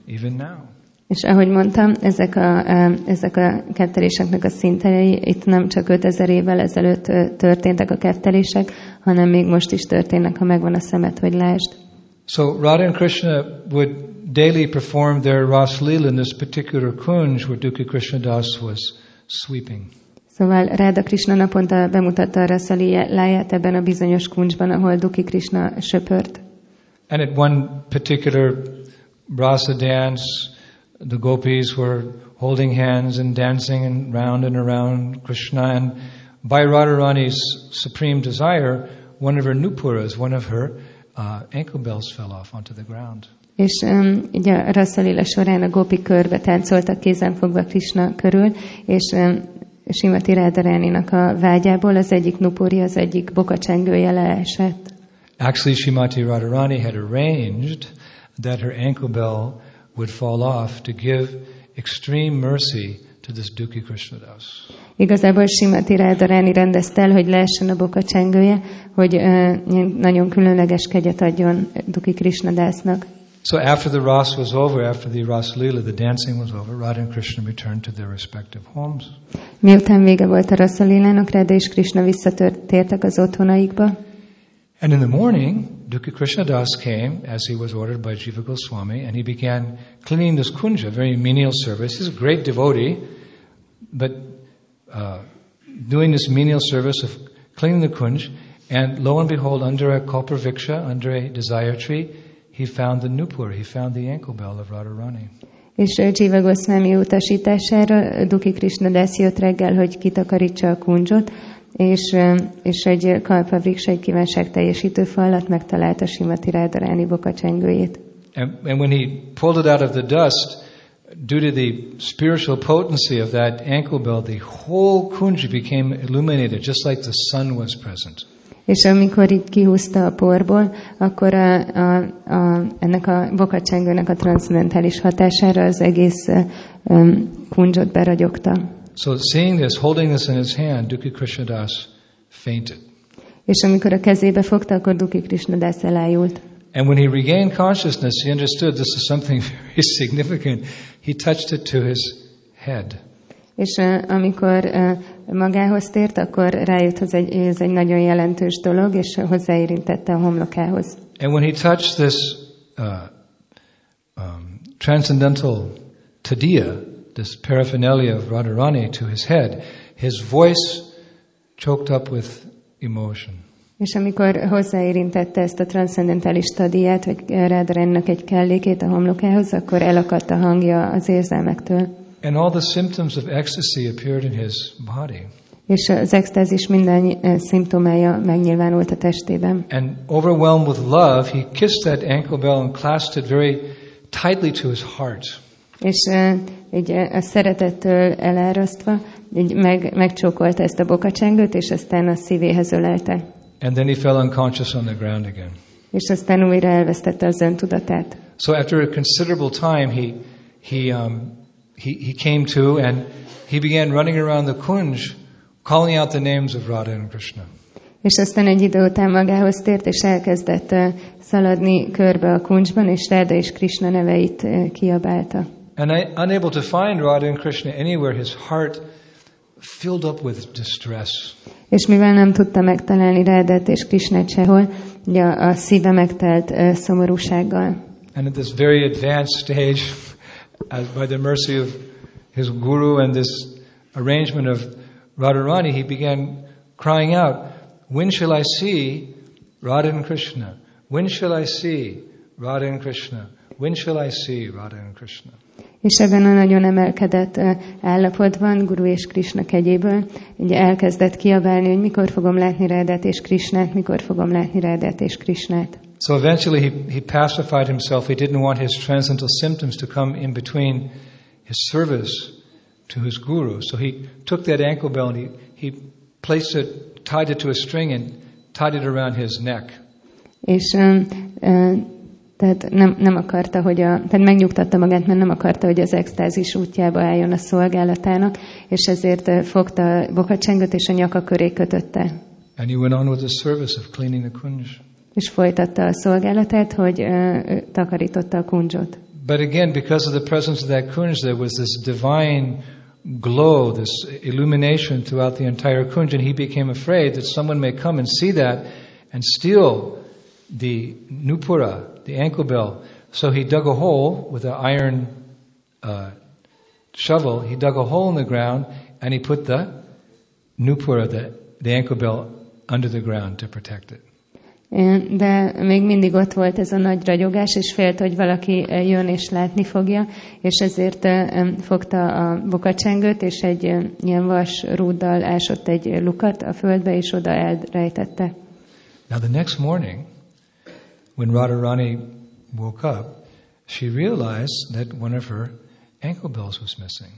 even now. És ahogy mondtam, ezek a, ezek a ketteléseknek a szintei itt nem csak 5000 évvel ezelőtt történtek a kettelések, hanem még most is történnek, ha megvan a szemed, hogy lásd. So Radha and Krishna would daily perform their Ras Leela in this particular kunj where Dukkha Krishna Das was sweeping. Szóval Ráda Krishna naponta bemutatta a rasszaliáját ebben a bizonyos kuncsban, ahol Duki Krishna söpört. And at one particular rasa dance, the gopis were holding hands and dancing and round and around Krishna. And by Radharani's supreme desire, one of her nupuras, one of her uh, ankle bells fell off onto the ground. És um, ugye a rasszalila során a gopi körbe táncoltak kézen fogva Krishna körül, és um, Simati Rádaráninak a vágyából az egyik nupuri, az egyik bokacsengője leesett. Actually, Shimati Radharani had arranged that her ankle bell would fall off to give extreme mercy to this Dukhi Krishnadas. Igazából Simati Rádaráni rendezte el, hogy leessen a bokacsengője, hogy uh, nagyon különleges kegyet adjon Duki Krishnadásznak. So after the Ras was over, after the Ras Leela, the dancing was over, Radha and Krishna returned to their respective homes. Miután vége volt a rasszalilának, Ráda és Krishna visszatértek az otthonaikba, And in the morning, Dukha Krishna Das came, as he was ordered by Jiva Goswami, and he began cleaning this kunja, very menial service. He's a great devotee, but uh, doing this menial service of cleaning the kunj, and lo and behold, under a kalpaviksha, under a desire tree, he found the nupur, he found the ankle bell of Radharani. és Jiva Goswami utasítására Duki Krishna Dász jött reggel, hogy kitakarítsa a kuncsot, és, és egy kalpavriksa, egy kívánság teljesítő fallat megtalálta Simati Rádaráni bokacsengőjét. And, and when he pulled it out of the dust, due to the spiritual potency of that ankle bell, the whole kunja became illuminated, just like the sun was present. És amikor így kihúzta a porból, akkor a, a, a, ennek a bokacsengőnek a transzendentális hatására az egész um, kuncsot beragyogta. So seeing this, holding this in his hand, Dukhi Krishnadas fainted. És amikor a kezébe fogta, akkor Duki Krishna Dász elájult. And when he regained consciousness, he understood this is something very significant. He touched it to his head. És uh, amikor uh, magához tért, akkor rájött, hogy ez egy nagyon jelentős dolog, és hozzáérintette a homlokához. And when he touched this uh, um, transcendental tadiya, this paraphernalia of Radharani to his head, his voice choked up with emotion. És amikor hozzáérintette ezt a transzendentális stadiát, vagy Rádarennek egy kellékét a homlokához, akkor elakadt a hangja az érzelmektől. And all the symptoms of ecstasy appeared in his body. És az extázis minden eh, szimptomája megnyilvánult a testében. And overwhelmed with love, he kissed that ankle bell and clasped it very tightly to his heart. És eh, így eh, a szeretettől elárasztva, így meg, megcsókolta ezt a bokacsengőt, és aztán a szívéhez ölelte. And then he fell unconscious on the ground again. És aztán újra elvesztette az öntudatát. So after a considerable time, he, he, um, he, he came to and he began running around the kunj, calling out the names of Radha and Krishna. És aztán egy idő után magához tért, és elkezdett eh, szaladni körbe a kuncsban, és Ráda és Krishna neveit eh, kiabálta. And I, unable to find Radha and Krishna anywhere, his heart filled up with distress. És mivel nem tudta megtalálni Rádát és Krisnát sehol, ugye a, a szíve megtelt uh, szomorúsággal. And at this very advanced stage, as by the mercy of his guru and this arrangement of Radharani, he began crying out, When shall I see Radha and Krishna? When shall I see Radha and Krishna? When shall I see Radha and Krishna? És ebben a nagyon emelkedett állapotban, Guru és Krishna kegyéből, ugye elkezdett kiabálni, hogy mikor fogom látni Rádát és Krisnát, mikor fogom látni Rádát és Krisnát. So eventually he, he pacified himself. He didn't want his transcendental symptoms to come in between his service to his guru. So he took that ankle bell and he, he placed it, tied it to a string and tied it around his neck. És ö, ö, tehát nem, nem akarta, hogy a, tehát megnyugtatta magát, mert nem akarta, hogy az extázis útjába álljon a szolgálatának, és ezért ö, fogta a bokacsengőt és a nyaka köré kötötte. And he went on with the service of cleaning the kunj. És folytatta a szolgálatát, hogy ö, takarította a kuncsot. But again, because of the presence of that kunj, there was this divine glow, this illumination throughout the entire kunj, and he became afraid that someone may come and see that and steal the nupura, the ankle bell. So he dug a hole with an iron uh, shovel. He dug a hole in the ground and he put the nupura, the, the ankle bell, under the ground to protect it. De még mindig ott volt ez a nagy ragyogás, és félt, hogy valaki eh, jön és látni fogja, és ezért eh, fogta a bokacsengőt, és egy eh, ilyen vas rúddal ásott egy lukat a földbe, és oda elrejtette. Now, the next morning, when Radharani woke up, she realized that one of her ankle bells was missing.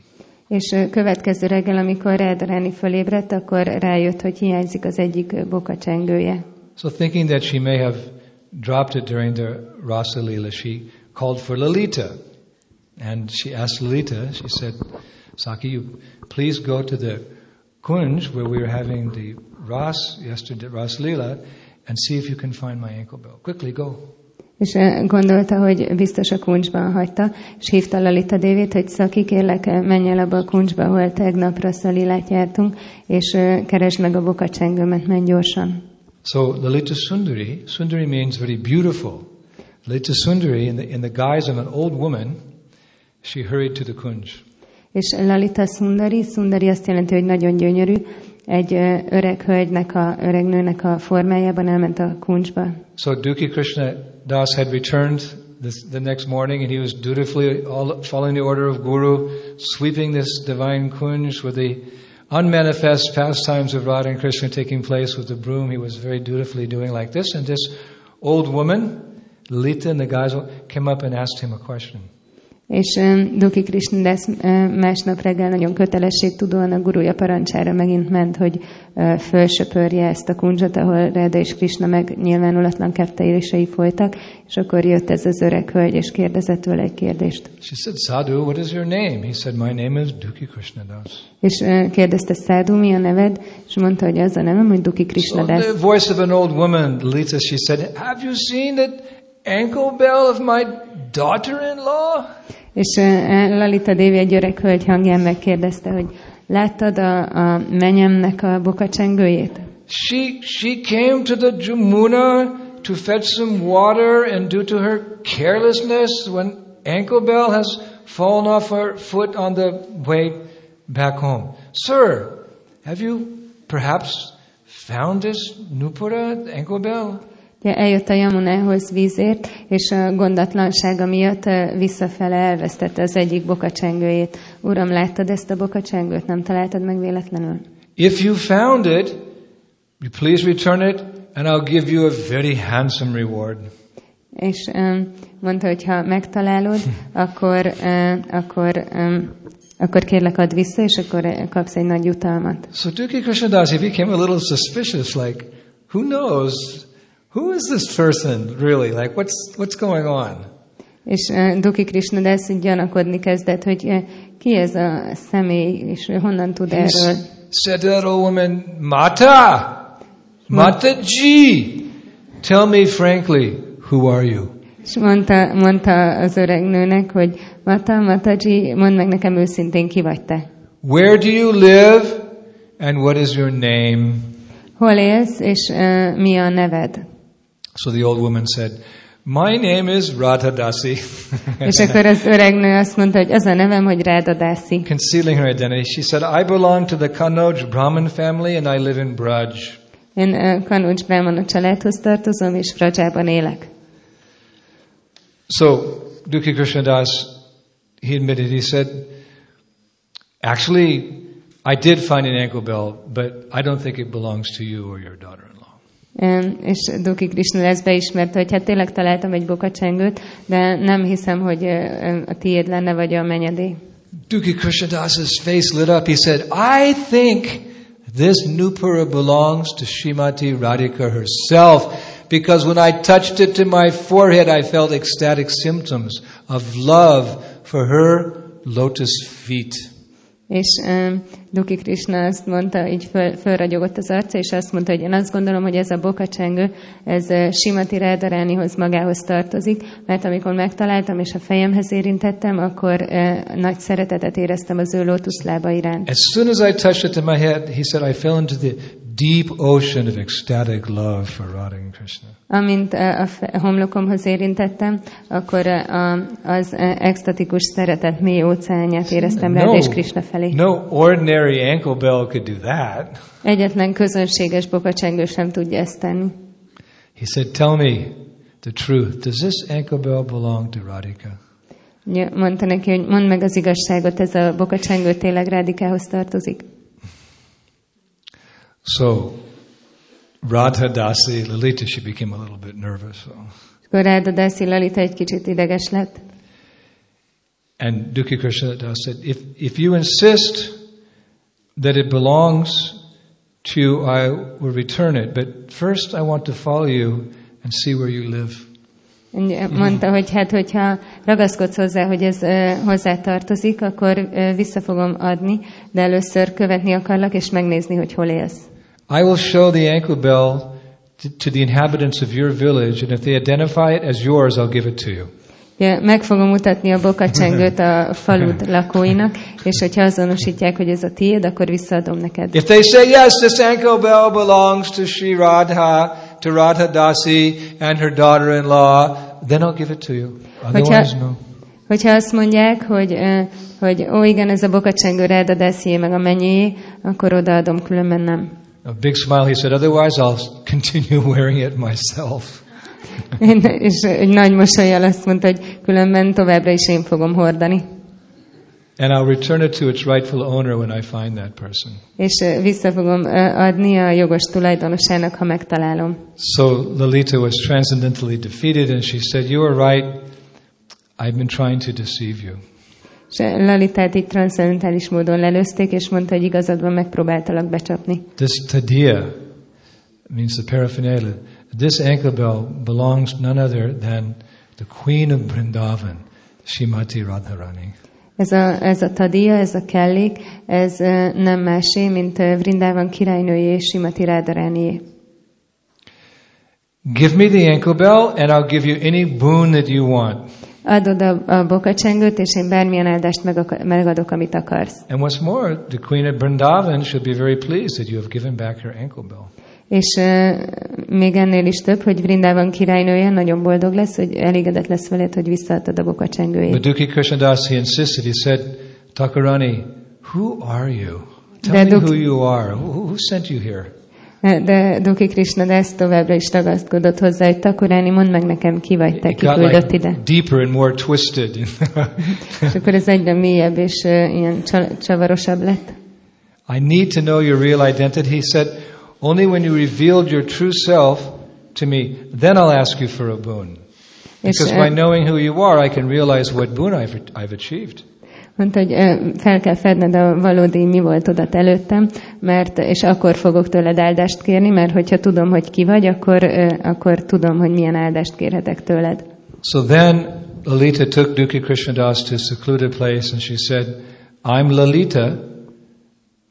És következő reggel, amikor Rádaráni fölébredt, akkor rájött, hogy hiányzik az egyik bokacsengője. So, thinking that she may have dropped it during the Rasa Leela, she called for Lalita. And she asked Lalita, she said, Saki, you please go to the Kunj where we were having the Ras yesterday, Ras Leela, and see if you can find my ankle bell. Quickly, go. És ö, gondolta, hogy biztos a kuncsban hagyta, és hívta Lalita Dévét, hogy Szaki, kérlek, ö, menj el abba a kuncsba, ahol tegnap Rasszalilát jártunk, és ö, keresd meg a bokacsengőmet, menj gyorsan. So Lalita Sundari, Sundari means very beautiful. Lalita Sundari, in the, in the guise of an old woman, she hurried to the Kunj. És Lalita Sundari, Sundari azt jelenti, hogy nagyon gyönyörű, egy öreg hölgynek, a, öreg nőnek a formájában elment a kuncsba. So Duki Krishna Das had returned this, the next morning, and he was dutifully all, following the order of Guru, sweeping this divine kunj with the unmanifest pastimes of Radha and Krishna taking place with the broom. He was very dutifully doing like this, and this old woman, Lita guise, came up and asked him a question. És ö, Duki Krishnadas másnap reggel nagyon kötelességtudóan a gurúja parancsára megint ment, hogy fölsöpörje ezt a kuncsot, ahol Reda és Krishna meg nyilvánulatlan kettejései folytak, és akkor jött ez az öreg hölgy, és kérdezett tőle egy kérdést. She said, Sadhu, what is your name? He said, My name is Duki Krishna Das. És kérdezte Szádu, mi a neved? És mondta, hogy az a nevem, hogy Duki So Krishnadas. the voice of an old woman, Lita, she said, Have you seen that ankle bell of my daughter-in-law? És Lalita Dévi egy öreg hölgy hangján megkérdezte, hogy láttad a, a menyemnek a bokacsengőjét? She, she came to the Jumuna to fetch some water, and due to her carelessness, when ankle bell has fallen off her foot on the way back home. Sir, have you perhaps found this Nupura ankle bell? Eljött a Jamunához vízért, és a gondatlansága miatt visszafele elvesztette az egyik bokacsengőjét. Uram, láttad ezt a bokacsengőt? Nem találtad meg véletlenül? If you found it, you please return it, and I'll give you a very handsome reward. És um, mondta, hogy ha megtalálod, akkor, uh, akkor, um, akkor kérlek add vissza, és akkor kapsz egy nagy jutalmat. So Duki Krishnadasi became a little suspicious, like, who knows? Who is this person really? Like, what's, what's going on? És uh, Duki Krishnadas így gyanakodni kezdett, hogy uh, ki ez a személy, és honnan tud He erről. said to that old woman, Mata, Mataji, tell me frankly, who are you? És mondta, mondta az öreg nőnek, hogy Mata, Mataji, mondd meg nekem őszintén, ki vagy te? Where do you live? And what is your name? Hol élsz, és uh, mi a neved? So the old woman said, My name is Radhadasi. És akkor az öreg nő azt mondta, hogy az a nevem, hogy Ráda Dászi. Concealing her identity, she said, I belong to the Kanoj Brahmin family and I live in Braj. Én uh, Kanucs Brahmana családhoz tartozom, és Vrajában élek. So Duki Krishnadas, he admitted, he said, Actually, I did find an ankle bell, but I don't think it belongs to you or your daughter és Duki Krishna lesz beismerte, hogy hát tényleg találtam egy bokacsengőt, de nem hiszem, hogy a tiéd lenne, vagy a menyedé. Duki Krishnadas's face lit up. He said, I think this Nupura belongs to Shrimati Radhika herself because when I touched it to my forehead, I felt ecstatic symptoms of love for her lotus feet. És um, Duki Krishna azt mondta, így föl, fölragyogott az arca, és azt mondta, hogy én azt gondolom, hogy ez a bokacsengő, ez Simati Rádaránihoz magához tartozik, mert amikor megtaláltam és a fejemhez érintettem, akkor uh, nagy szeretetet éreztem az ő lótuszlába iránt. As soon as I touched it to my head, he said, I fell into the deep ocean of ecstatic love for Radha and Krishna. Amint a homlokomhoz érintettem, akkor a, az extatikus szeretet mély óceánját éreztem Ráda és Krishna felé. no ordinary ankle bell could do that. Egyetlen közönséges bokacsengő sem tudja ezt tenni. He said, Tell me the truth. Does this ankle bell belong to Radhika? Mondta neki, hogy mondd meg az igazságot, ez a bokacsengő tényleg Rádikához tartozik. So, Radha Dasi, Lalita, she became a little bit nervous. So. Akkor Ráda Dászi Lalita egy kicsit ideges lett. And Duki Krishna Das said, if, if you insist that it belongs to you, I will return it. But first, I want to follow you and see where you live. Mondta, hogy hát, hogyha ragaszkodsz hozzá, hogy ez ö, hozzá tartozik, akkor ö, vissza fogom adni, de először követni akarlak, és megnézni, hogy hol élsz. I will show the ankle bell to, to the inhabitants of your village, and if they identify it as yours, I'll give it to you. Ugye, meg fogom mutatni a bokacsengőt a falud lakóinak, és hogyha azonosítják, hogy ez a tiéd, akkor visszaadom neked. If they say, yes, this ankle bell belongs to Sri Radha, to Radha Dasi and her daughter-in-law, then I'll give it to you. Otherwise, no. Hogyha azt mondják, hogy, hogy ó igen, ez a bokacsengő Ráda Dászié meg a mennyéjé, akkor odaadom, különben nem. A big smile, he said, otherwise I'll continue wearing it myself. És egy nagy mosolyjal azt mondta, hogy különben továbbra is én fogom hordani. And I'll return it to its rightful owner when I find that person. És vissza fogom adni a jogos tulajdonosának, ha megtalálom. So Lalita was transcendentally defeated and she said, you are right. I've been trying to deceive you. És Lalitát így transzendentális módon lelőzték, és mondta, hogy igazad van, megpróbáltalak becsapni. This tadia means the paraphernalia. This ankle bell belongs none other than the queen of Vrindavan, Shrimati Radharani. Ez a, ez a tadia, ez a kellék, ez nem másé, mint ö, Vrindában királynőjé Simati Rádaránié. Give me the ankle bell and I'll give you any boon that you want. Adod a, a bokacsengőt, és én bármilyen áldást meg, megadok, amit akarsz. And what's more, the queen of Vrindavan should be very pleased that you have given back her ankle bell. És még ennél is több, hogy Vrindában királynője nagyon boldog lesz, hogy elégedett lesz veled, hogy visszaadtad a But bokacsengőjét. Duki Krishnadas, he insisted, he said, Takarani, who are you? Tell De me who you are. Who, who sent you here? De Duki Krishna ezt továbbra is ragaszkodott hozzá, hogy Takuráni, mondd meg nekem, ki vagy te, ki küldött ide. deeper and more twisted. És akkor ez egyre mélyebb és ilyen csa- csavarosabb lett. I need to know your real identity. He said, only when you revealed your true self to me, then I'll ask you for a boon. Because by knowing who you are, I can realize what boon I've, I've achieved. Mondta, hogy fel kell fedned a valódi mi voltodat előttem, mert, és akkor fogok tőled áldást kérni, mert hogyha tudom, hogy ki vagy, akkor, akkor tudom, hogy milyen áldást kérhetek tőled. So then Lalita took Duki Krishnadas to a secluded place and she said, I'm Lalita,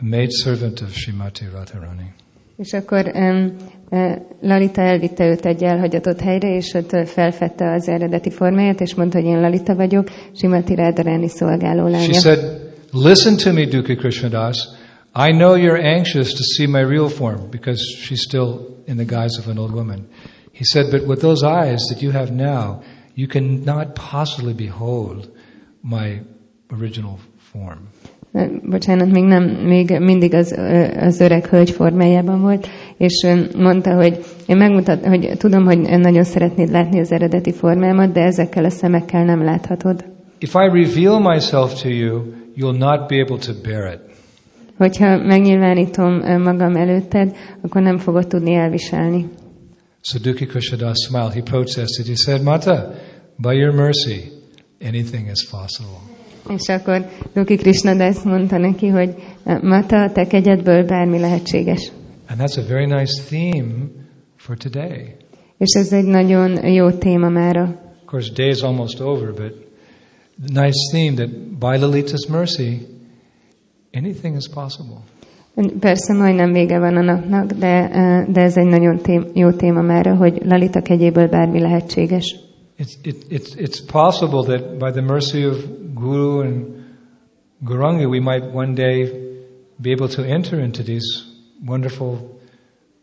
maidservant of Srimati Radharani. És akkor um, Lalita elvitte őt egy elhagyatott helyre, és ott felfedte az eredeti formáját, és mondta, hogy én Lalita vagyok, Simati Radharani szolgáló She lánya. said, Listen to me, Duki Krishnadas. I know you're anxious to see my real form because she's still in the guise of an old woman. He said, But with those eyes that you have now, you cannot possibly behold my original form. Bocsánat, még nem, még mindig az, az öreg hölgy formájában volt, és mondta, hogy én megmutat, hogy tudom, hogy nagyon szeretnéd látni az eredeti formámat, de ezekkel a szemekkel nem láthatod. If I reveal myself to you, you'll not be able to bear it. Hogyha megnyilvánítom magam előtted, akkor nem fogod tudni elviselni. So Duki Krishnadas smiled. He protested. He said, Mata, by your mercy, anything is possible. És akkor Luki Krishna ezt mondta neki, hogy Mata, a te kegyedből bármi lehetséges. And that's a very nice theme for today. És ez egy nagyon jó téma mára. Of course, day is almost over, but the nice theme that by Lalita's mercy, anything is possible. Persze majdnem vége van a napnak, de, eh, de ez egy nagyon tém, jó téma mára, hogy Lalita kegyéből bármi lehetséges. It's, it, it's, it's possible that by the mercy of Guru and Guranga, we might one day be able to enter into these wonderful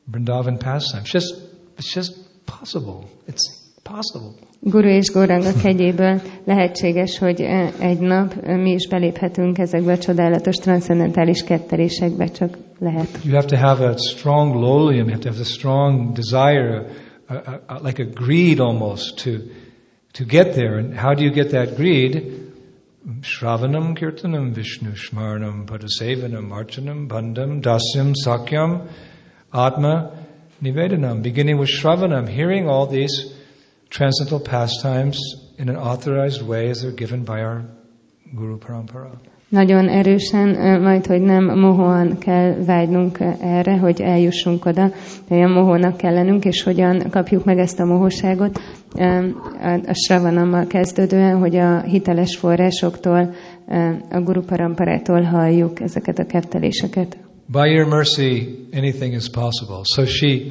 Vrindavan pastimes. Just, it's just possible. It's possible. Guru és Goranga kegyéből lehetséges, hogy egy nap mi is beléphetünk ezekbe a csodálatos transzendentális kettelésekbe, csak lehet. You have to have a strong lolium. You have to have a strong desire, a, a, a, like a greed almost, to to get there. And how do you get that greed? Shravanam kirtanam Vishnu smarnam padasevanam archanam Bandham dasyam sakyam atma nivedanam. Beginning with Shravanam, hearing all these transcendental pastimes in an authorized way as they're given by our Guru Parampara. Nagyon erősen, majd, hogy nem mohóan kell vágynunk erre, hogy eljussunk oda, olyan mohónak kell lennünk, és hogyan kapjuk meg ezt a mohóságot, a, savanammal kezdődően, hogy a hiteles forrásoktól, a Guru Paramparától halljuk ezeket a kefteléseket. By your mercy, anything is possible. So she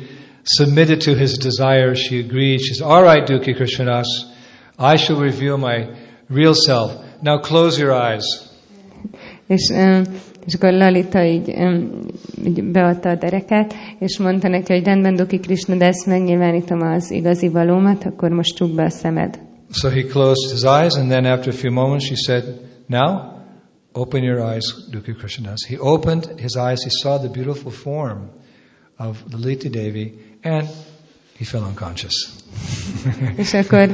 submitted to his desire. She agreed. She said, All right, Duki Krishnadas, I shall reveal my real self. Now close your eyes. És, és akkor Lalita így, így beadta a dereket, és mondta neki, hogy rendben, Duki Krishna, de ezt megnyilvánítom az igazi valómat, akkor most csukd be a szemed. So he closed his eyes, and then after a few moments, she said, Now open your eyes, Duki Krishnadas. He opened his eyes. He saw the beautiful form of Lalita Devi, and he fell unconscious. És akkor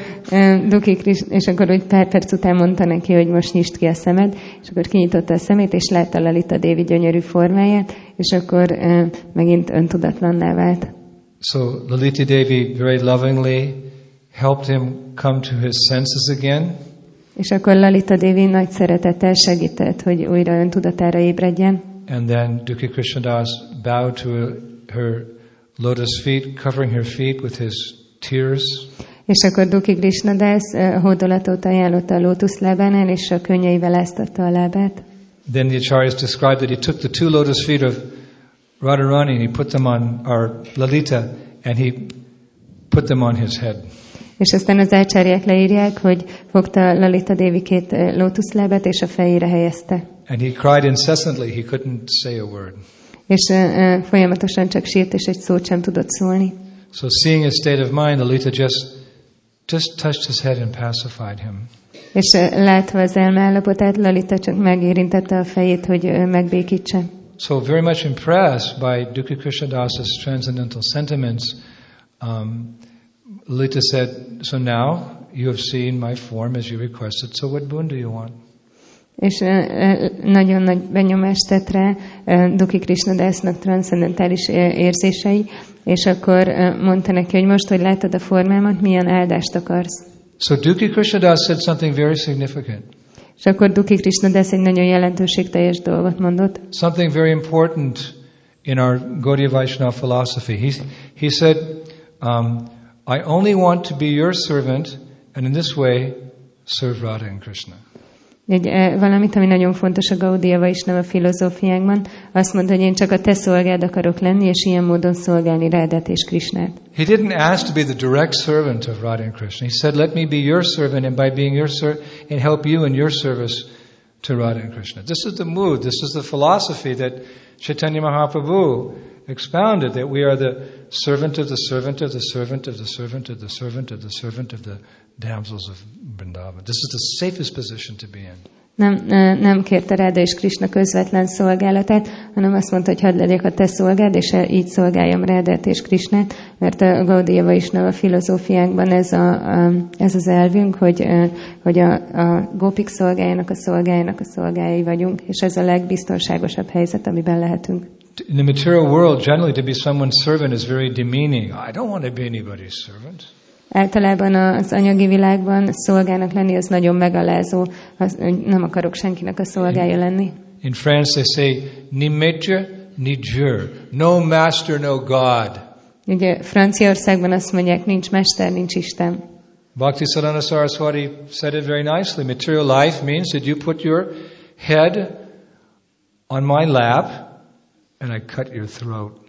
Duki Kris, és akkor úgy pár perc után mondta neki, hogy most nyisd ki a szemed, és akkor kinyitotta a szemét, és látta Lalita Dévi gyönyörű formáját, és akkor megint öntudatlanná vált. So Lalita Devi very lovingly helped him come to his senses again. És akkor Lalita Dévi nagy szeretettel segített, hogy újra öntudatára ébredjen. And then Duki Krishnadas bowed to her lotus feet, covering her feet with his tears. És akkor Duki Krishnadas hódolatot ajánlotta a lótuszlábánál, és a könnyeivel áztatta a lábát. Then the acharyas described that he took the two lotus feet of Radharani and he put them on our Lalita and he put them on his head. És aztán az ácsárják leírják, hogy fogta Lalita Dévi két lótuszlábát, és a fejére helyezte. And he cried incessantly. He couldn't say a word. És uh, folyamatosan csak sírt, és egy szót sem tudott szólni. So seeing his state of mind, Lalita just just touched his head and pacified him. És uh, látva az elmeállapotát, Lalita csak megérintette a fejét, hogy uh, megbékítse. So very much impressed by Dukkha Krishnadas's transcendental sentiments, um, Lalita said, "So now you have seen my form as you requested. So what boon do you want?" És ö, nagyon nagy benyomást tett rá Duki Krishnadasnak transzendentális érzései, és akkor mondta neki, hogy most, hogy látod a formámat, milyen áldást akarsz. So Duki Krishnadas said something very significant, És akkor Duki Krishnadas egy nagyon jelentőségteljes dolgot mondott. something very important in our Gaudiya Vaishnava philosophy. He, he said, um, I only want to be your servant, and in this way serve Radha and Krishna. Egy, valamit, ami nagyon fontos a Gaudiya Vaishnava filozófiánkban, azt mondta, hogy én csak a te szolgád akarok lenni, és ilyen módon szolgálni Rádát és Krisnát. He didn't ask to be the direct servant of Radha and Krishna. He said, Let me be your servant, and by being your servant, and help you in your service to Radha and Krishna. This is the mood, this is the philosophy that Chaitanya Mahaprabhu expounded that we are the servant of the servant of the servant of the servant of the servant of the servant of the damsels of Vrindavan. This is the safest position to be in. Nem, nem kérte Ráda és Krisna közvetlen szolgálatát, hanem azt mondta, hogy hadd legyek a te szolgád, és így szolgáljam Rádát és Krisnát, mert a Gaudiya Vaishnava filozófiánkban ez, a, a, ez az elvünk, hogy, hogy a, a gópik szolgájának a szolgájának a szolgájai vagyunk, és ez a legbiztonságosabb helyzet, amiben lehetünk. In the material world, generally to be someone's servant is very demeaning. I don't want to be anybody's servant. Általában az anyagi világban szolgának lenni az nagyon megalázó, az, nem akarok senkinek a szolgája lenni. In France, they say, ni maître, ni Dieu. No master, no God. Ugye Franciaországban azt mondják, nincs mester, nincs Isten. Bhakti Siddhanta Saraswati said it very nicely. Material life means that you put your head on my lap and I cut your throat.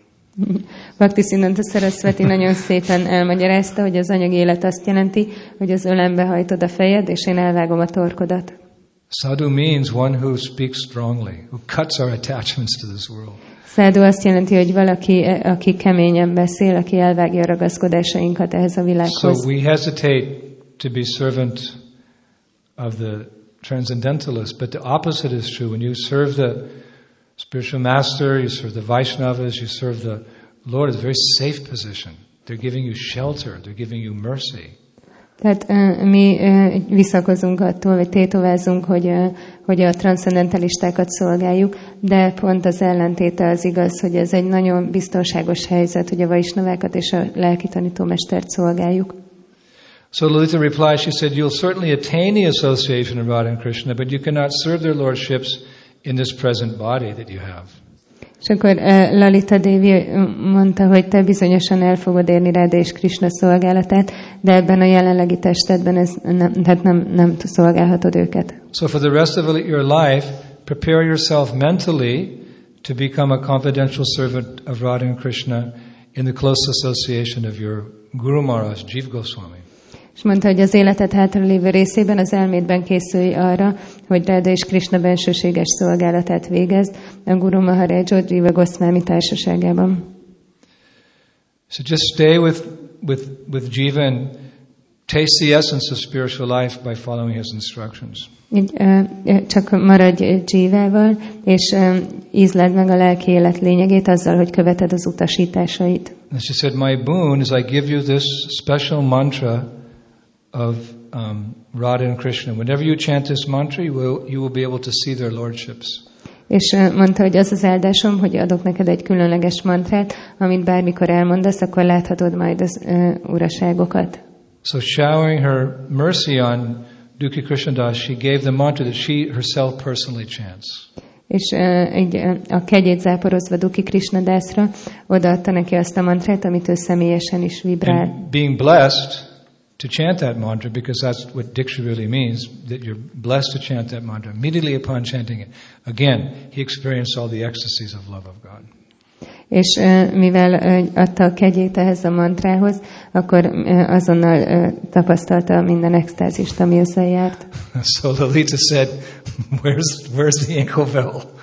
Bhakti Siddhanta Saraswati nagyon szépen elmagyarázta, hogy az anyagi élet azt jelenti, hogy az ölembe hajtod a fejed, és én elvágom a torkodat. Sadhu means one who speaks strongly, who cuts our attachments to this world. Szádu azt jelenti, hogy valaki, aki keményen beszél, aki elvágja a ragaszkodásainkat ehhez a So világhoz. we hesitate to be servant of the transcendentalist, but the opposite is true. When you serve the spiritual master, you serve the Vaishnavas, you serve the Lord, it's a very safe position. They're giving you shelter, they're giving you mercy. Tehát mi ö, visszakozunk attól, vagy tétovázunk, hogy, hogy a transzcendentalistákat szolgáljuk, de pont az ellentéte az igaz, hogy ez egy nagyon biztonságos helyzet, hogy a vaisnavákat és a lelki tanítómestert szolgáljuk. So Lalitha replies, she said, You'll certainly attain the association of Radha and Krishna, but you cannot serve their lordships in this present body that you have. És akkor ö, Lalita Devi mondta, hogy te bizonyosan el fogod érni Ráda és Krishna szolgálatát, de ebben a jelenlegi testedben ez nem, tehát nem, nem szolgálhatod őket. So for the rest of your life, prepare yourself mentally to become a confidential servant of Radha and Krishna in the close association of your Guru Maharaj, Jiv Goswami. És mondta, hogy az életed hátralévő részében az elmédben készülj arra, hogy Ráda és Krishna bensőséges szolgálatát végezd a Guru Maharaj Jiva Goswami társaságában. So just stay with, with, with Jiva and taste the essence of spiritual life by following his instructions. Így, csak maradj Jivával, és ízled meg a lelki élet lényegét azzal, hogy követed az utasításait. And she said, My boon is I give you this special mantra of um, Radha and Krishna. Whenever you chant this mantra, you will, you will be able to see their lordships. És ö, mondta, hogy az az áldásom, hogy adok neked egy különleges mantrát, amit bármikor elmondasz, akkor láthatod majd az ö, uraságokat. So, showering her mercy on Dukhi Krishnadas, she gave the mantra that she herself personally chants. És ö, így, ö, a kegyét záporozva Duki Krishnadásra odaadta neki azt a mantrát, amit ő személyesen is vibrál. And being blessed to chant that mantra, because that's what Diksha really means, that you're blessed to chant that mantra. Immediately upon chanting it, again, he experienced all the ecstasies of love of God. És mivel adta a kegyét ehhez a mantrához, akkor azonnal tapasztalta minden extázist, ami ezzel járt. So Lalita said, where's, where's the ankle bell?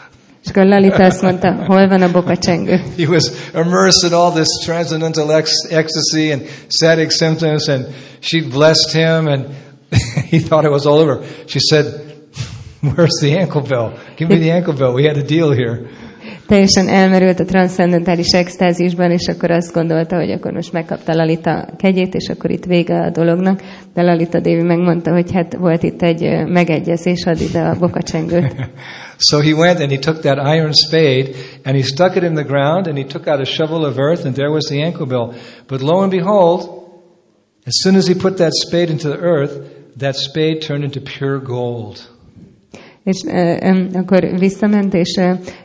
És akkor Lalita azt mondta, hol van a bokacsengő? He was immersed in all this transcendental ecstasy and static symptoms, and she blessed him, and he thought it was all over. She said, Where's the ankle bell? Give me the ankle bell. We had a deal here. teljesen elmerült a transzcendentális extázisban, és akkor azt gondolta, hogy akkor most megkapta Lalita kegyét, és akkor itt vége a dolognak. De Lalita Dévi megmondta, hogy hát volt itt egy megegyezés, add ide a bokacsengőt. So he went and he took that iron spade and he stuck it in the ground and he took out a shovel of earth and there was the ankle bill. But lo and behold, as soon as he put that spade into the earth, that spade turned into pure gold. És akkor visszament, és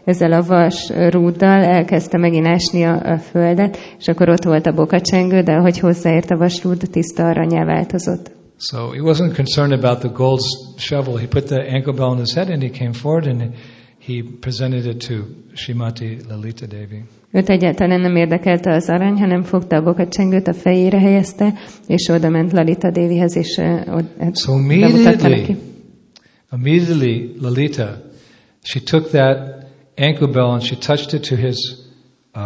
ezzel a vas rúddal elkezdte megint ásni a, a földet, és akkor ott volt a bokacsengő, de ahogy hozzáért a vasrúd, tiszta aranyá változott. So he wasn't concerned about the gold shovel. He put the ankle bell on his head and he came forward and he presented it to Shrimati Lalita Devi. Őt egyáltalán nem érdekelte az arany, hanem fogta a bokacsengőt, a fejére helyezte, és oda ment Lalita Dévihez, és ott, So bemutatta neki. immediately, immediately Lalita, she took that ankle bell and she touched it to his uh,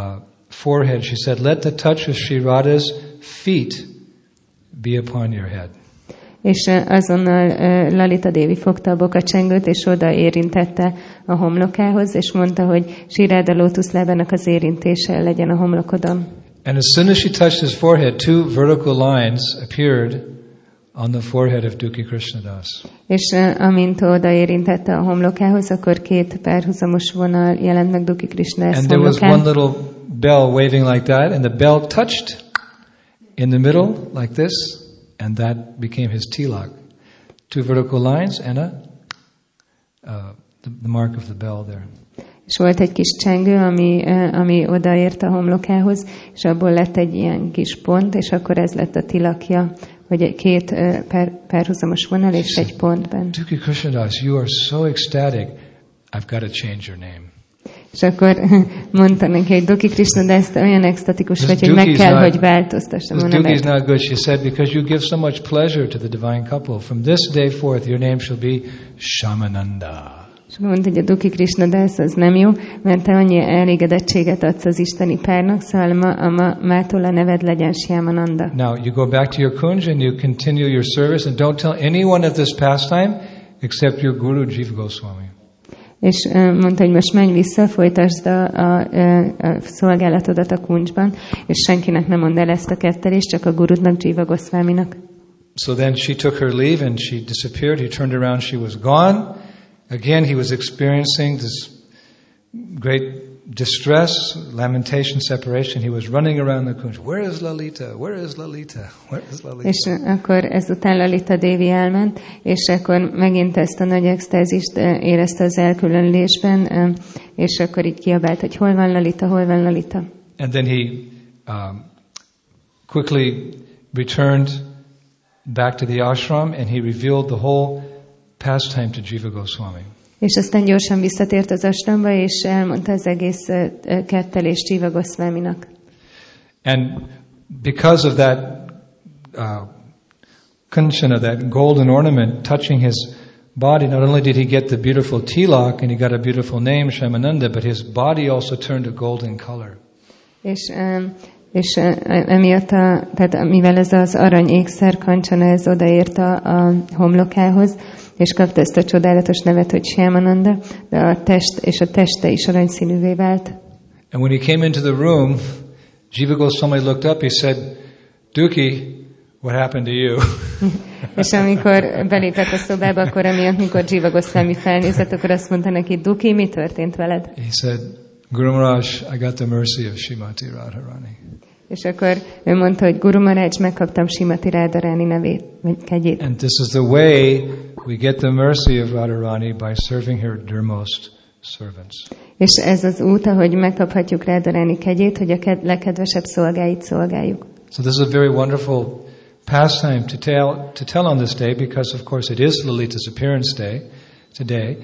forehead. She said, "Let the touch of Sri Radha's feet be upon your head." És azonnal Lalita Dévi fogta a bokacsengőt, és oda érintette a homlokához, és mondta, hogy Siráda lótuszlábának az érintése legyen a homlokodon. And as soon as she touched his forehead, two vertical lines appeared on the forehead of Duki Krishnadas. És amint oda érintette a homlokához, akkor két párhuzamos vonal jelent meg Duki Krishna And there was one little bell waving like that, and the bell touched in the middle like this, and that became his tilak. Two vertical lines and a uh, the, the mark of the bell there. És volt egy kis csengő, ami, ami odaért a homlokához, és abból lett egy ilyen kis pont, és akkor ez lett a tilakja, hogy egy két ö, pár, párhuzamos vonal és egy pont benne. Duki Krishnadas, you are so ecstatic. I've got to change your name. És akkor mondta neki, hogy Doki Krishna, de ezt olyan extatikus vagy, hogy meg kell, not- hogy változtassam a Duki is nevet. not good. She said, because you give so much pleasure to the divine couple. From this day forth, your name shall be Shamananda. És akkor mondta, hogy a Duki Krishna, de ez az nem jó, mert te annyi elégedettséget adsz az isteni párnak, szóval ma, a ma, mától a neved legyen Syamananda. Now you go back to your kunj and you continue your service and don't tell anyone of this pastime except your guru Jiva Goswami. És mondta, hogy most menj vissza, folytasd a, a, a szolgálatodat a kuncsban, és senkinek nem mondd el ezt a kettelést, csak a gurudnak, Jiva Goswaminak. So then she took her leave and she disappeared. He turned around, she was gone. Again, he was experiencing this great distress, lamentation, separation. He was running around the kunj. Where is Lalita? Where is Lalita? Where is Lalita? És akkor ezután Lalita Dévi elment, és akkor megint ezt a nagy extázist érezte az elkülönülésben, és akkor így kiabált, hogy hol van Lalita, hol van Lalita. And then he um, quickly returned back to the ashram and he revealed the whole pastime to Jiva Goswami. És aztán gyorsan visszatért az astramba, és elmondta az egész kettelést Jiva Goswaminak. And because of that uh, kunchana, that golden ornament touching his body, not only did he get the beautiful tilak and he got a beautiful name, Shamananda, but his body also turned a golden color. És, ö, és ö, emiatt, a, tehát mivel ez az arany ékszer kancsana, ez odaért a, a homlokához, és kapta ezt a csodálatos nevet, hogy Syamananda, de a test és a teste is aranyszínűvé vált. And when he came into the room, Jiva Goswami looked up, he said, Duki, what happened to you? És amikor belépett a szobába, akkor emiatt, mikor Jiva Goswami felnézett, akkor azt mondta neki, Duki, mi történt veled? He said, Guru Maharaj, I got the mercy of Shimati Radharani. És akkor ő mondta, hogy Guru Maharaj, megkaptam Simati Rádaráni nevét, vagy kegyét. And this is the way we get the mercy of Radharani by serving her dearmost servants. És ez az út, ahogy megkaphatjuk Rádaráni kegyét, hogy a ked- legkedvesebb szolgáit szolgáljuk. So this is a very wonderful pastime to tell, to tell on this day because of course it is Lalita's appearance day today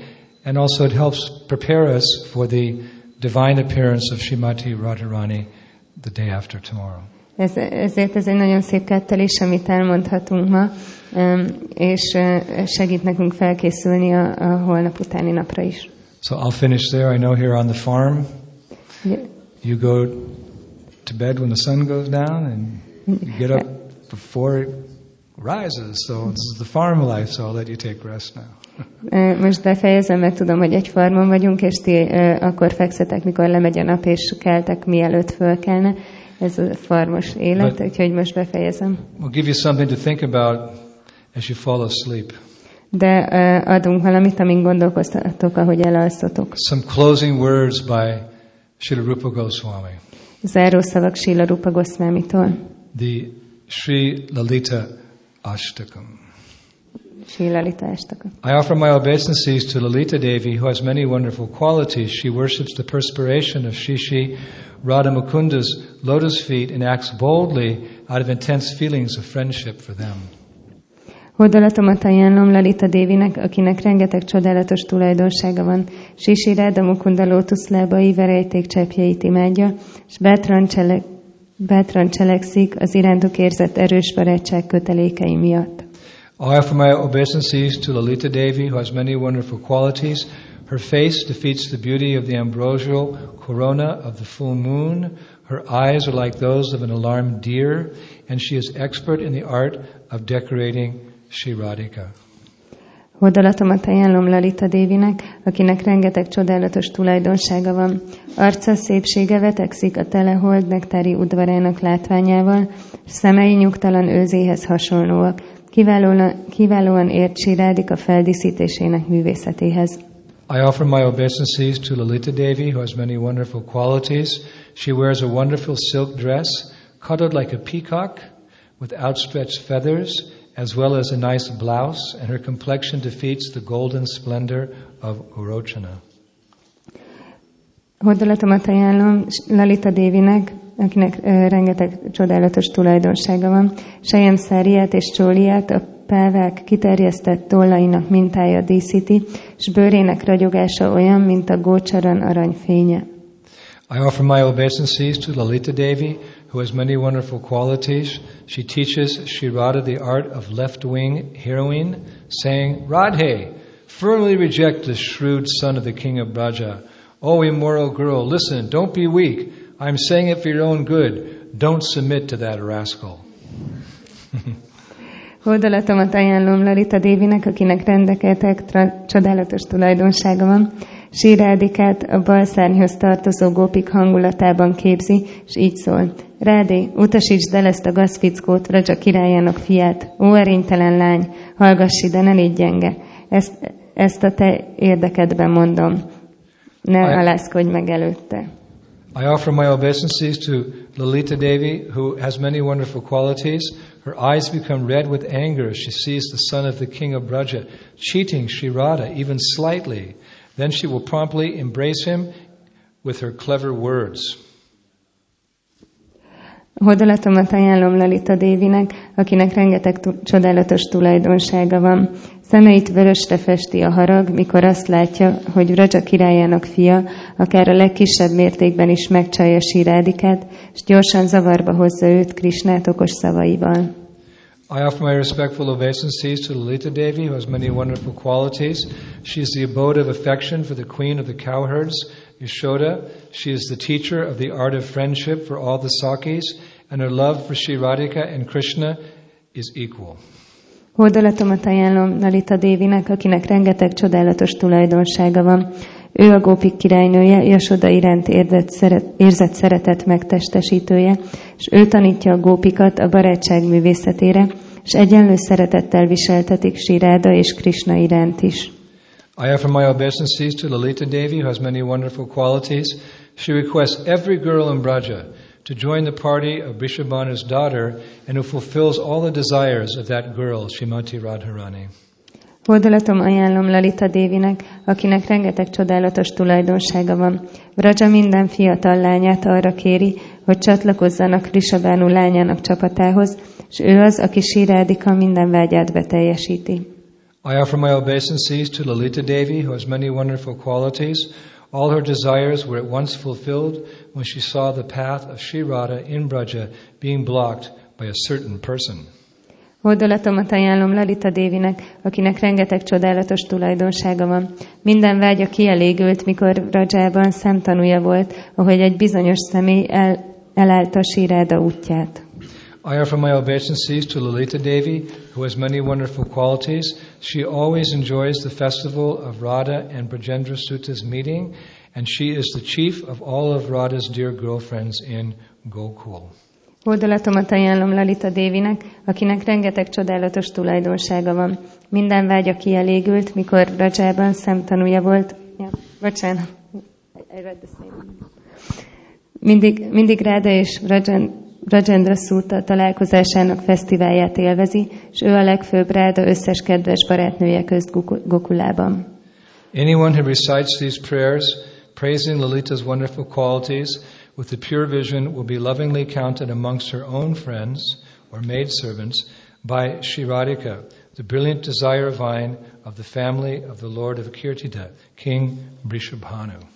and also it helps prepare us for the divine appearance of Shrimati Radharani the day after tomorrow. Ez, ezért ez egy nagyon szép kettelés, amit elmondhatunk ma, és segít nekünk felkészülni a, a holnap utáni napra is. So I'll finish there. I know here on the farm you go to bed when the sun goes down and you get up before it rises. So this is the farm life, so I'll let you take rest now. Most befejezem, mert tudom, hogy egy farmon vagyunk, és ti akkor fekszetek, mikor lemegy a nap, és keltek, mielőtt fölkelne. Ez a farmos élet, But- úgyhogy most befejezem. We'll give you something to think about as you fall asleep. De adunk valamit, amin gondolkoztatok, ahogy elalszotok. Some closing words by Srila Rupa Goswami. Zárószavak Sila Rupa Goszvámitól. The Sri Lalita Ashtakam. I offer my obeisances to Lalita Devi, who has many wonderful qualities. She worships the perspiration of Shri Shri Radha Mukunda's lotus feet and acts boldly out of intense feelings of friendship for them. Hódolatomat ajánlom Lalita Dévinek, akinek rengeteg csodálatos tulajdonsága van. Sisi Ráda Mukunda lótuszlábai verejték cseppjeit imádja, és bátran, csele, bátran cselekszik az irántuk érzett erős barátság kötelékei miatt. I offer my obeisances to Lalita Devi, who has many wonderful qualities. Her face defeats the beauty of the ambrosial corona of the full moon. Her eyes are like those of an alarmed deer, and she is expert in the art of decorating Shri Radhika. Ajánlom Lalita Dévinek, akinek rengeteg csodálatos tulajdonsága van. Arca szépsége vetekszik a telehold nektári udvarának látványával, szemei nyugtalan őzéhez hasonlóak. Kiválóan, kiválóan ért Sirádik a feldíszítésének művészetéhez. I offer my obeisances to Lalita Devi, who has many wonderful qualities. She wears a wonderful silk dress, cuddled like a peacock, with outstretched feathers, as well as a nice blouse, and her complexion defeats the golden splendor of Urochana. Hódolatomat ajánlom Lalita Dévinek, akinek rengeteg csodálatos tulajdonsága van. Sejem száriát és csóliát a pávák kiterjesztett tollainak mintája díszíti, és bőrének ragyogása olyan, mint a gócsaran aranyfénye. I offer my obeisances to Lalita Devi, who has many wonderful qualities. She teaches Sri Radha the art of left wing heroine, saying, Radhe, firmly reject the shrewd son of the king of Braja. O immoral girl, listen, don't be weak. I'm saying it for your own good. Don't submit to that rascal. Hódolatomat ajánlom Lalita Dévinek, akinek rendekeltek tra- csodálatos tulajdonsága van. Sírádikát a bal szárnyhoz tartozó gópik hangulatában képzi, és így szól. Rádé, utasítsd el ezt a gazfickót, Raja királyának fiát. Ó, erénytelen lány, hallgass ide, ne légy gyenge. Ezt, ezt a te érdekedben mondom. Ne Aj- alászkodj meg előtte. I offer my obeisances to Lalita Devi, who has many wonderful qualities. Her eyes become red with anger as she sees the son of the king of Braja cheating Sri Radha, even slightly. Then she will promptly embrace him with her clever words. Hódolatomat ajánlom Lalita Dévinek, akinek rengeteg tu- csodálatos tulajdonsága van. Szemeit vörösre festi a harag, mikor azt látja, hogy Raja királyának fia, akár a legkisebb mértékben is megcsalja Sírádikát, és gyorsan zavarba hozza őt Krisnát okos szavaival. I offer my respectful obeisances to Lalita Devi, who has many wonderful qualities. She is the abode of affection for the queen of the cowherds, Yashoda. She is the teacher of the art of friendship for all the Sakis, and her love for Sri Radhika and Krishna is equal. Hódolatomat ajánlom Lalita Dévinek, akinek rengeteg csodálatos tulajdonsága van. Ő a gópik királynője, Jasoda iránt érzett, szeret, érzett szeretet megtestesítője, és ő tanítja a gópikat a barátság művészetére, és egyenlő szeretettel viseltetik Siráda és Krishna iránt is. I offer my obeisances to Lalita Devi, who has many wonderful qualities. She requests every girl in Braja to join the party of Brishabhana's daughter and who fulfills all the desires of that girl, Shrimati Radharani. Hódolatom ajánlom Lalita Dévinek, akinek rengeteg csodálatos tulajdonsága van. Vraja minden fiatal lányát arra kéri, hogy csatlakozzanak Risabánu lányának csapatához, és ő az, aki Sirádika minden vágyát beteljesíti. I offer my obeisances to Lalita Devi, who has many wonderful qualities. All her desires were at once fulfilled when she saw the path of Sri Radha in Braja being blocked by a certain person. Hódolatomat ajánlom Lalita Dévinek, akinek rengeteg csodálatos tulajdonsága van. Minden vágya kielégült, mikor Rajában szemtanúja volt, ahogy egy bizonyos személy el, elállta Siráda útját. I offer my obeisances to Lalita Devi, who has many wonderful qualities. She always enjoys the festival of Radha and Brajendra Suta's meeting, and she is the chief of all of Radha's dear girlfriends in Gokul. Hódolatomat ajánlom Lalita Dévinek, akinek rengeteg csodálatos tulajdonsága van. Minden vágya kielégült, mikor Rajában szemtanúja volt. Ja, bocsánat. I read the same. Mindig, mindig Ráda és Rajan, Rajendra Suta találkozásának fesztiválját élvezi, és ő a legfőbb Ráda összes kedves barátnője közt Goku- Gokulában. Anyone who recites these prayers, praising Lalita's wonderful qualities, with the pure vision will be lovingly counted amongst her own friends or maidservants by Shiradika, the brilliant desire vine of the family of the Lord of Kirtida, King Brishabhanu.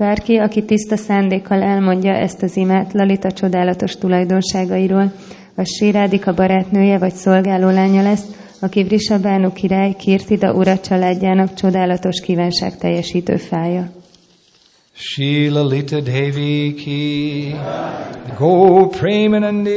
Bárki, aki tiszta szándékkal elmondja ezt az imát Lalita csodálatos tulajdonságairól, a Sirádika barátnője vagy szolgálólánya lesz, aki Vrisabánu király Kirtida ura családjának csodálatos kívánság teljesítő fája. Shila Lita Devi ki Go Premanandi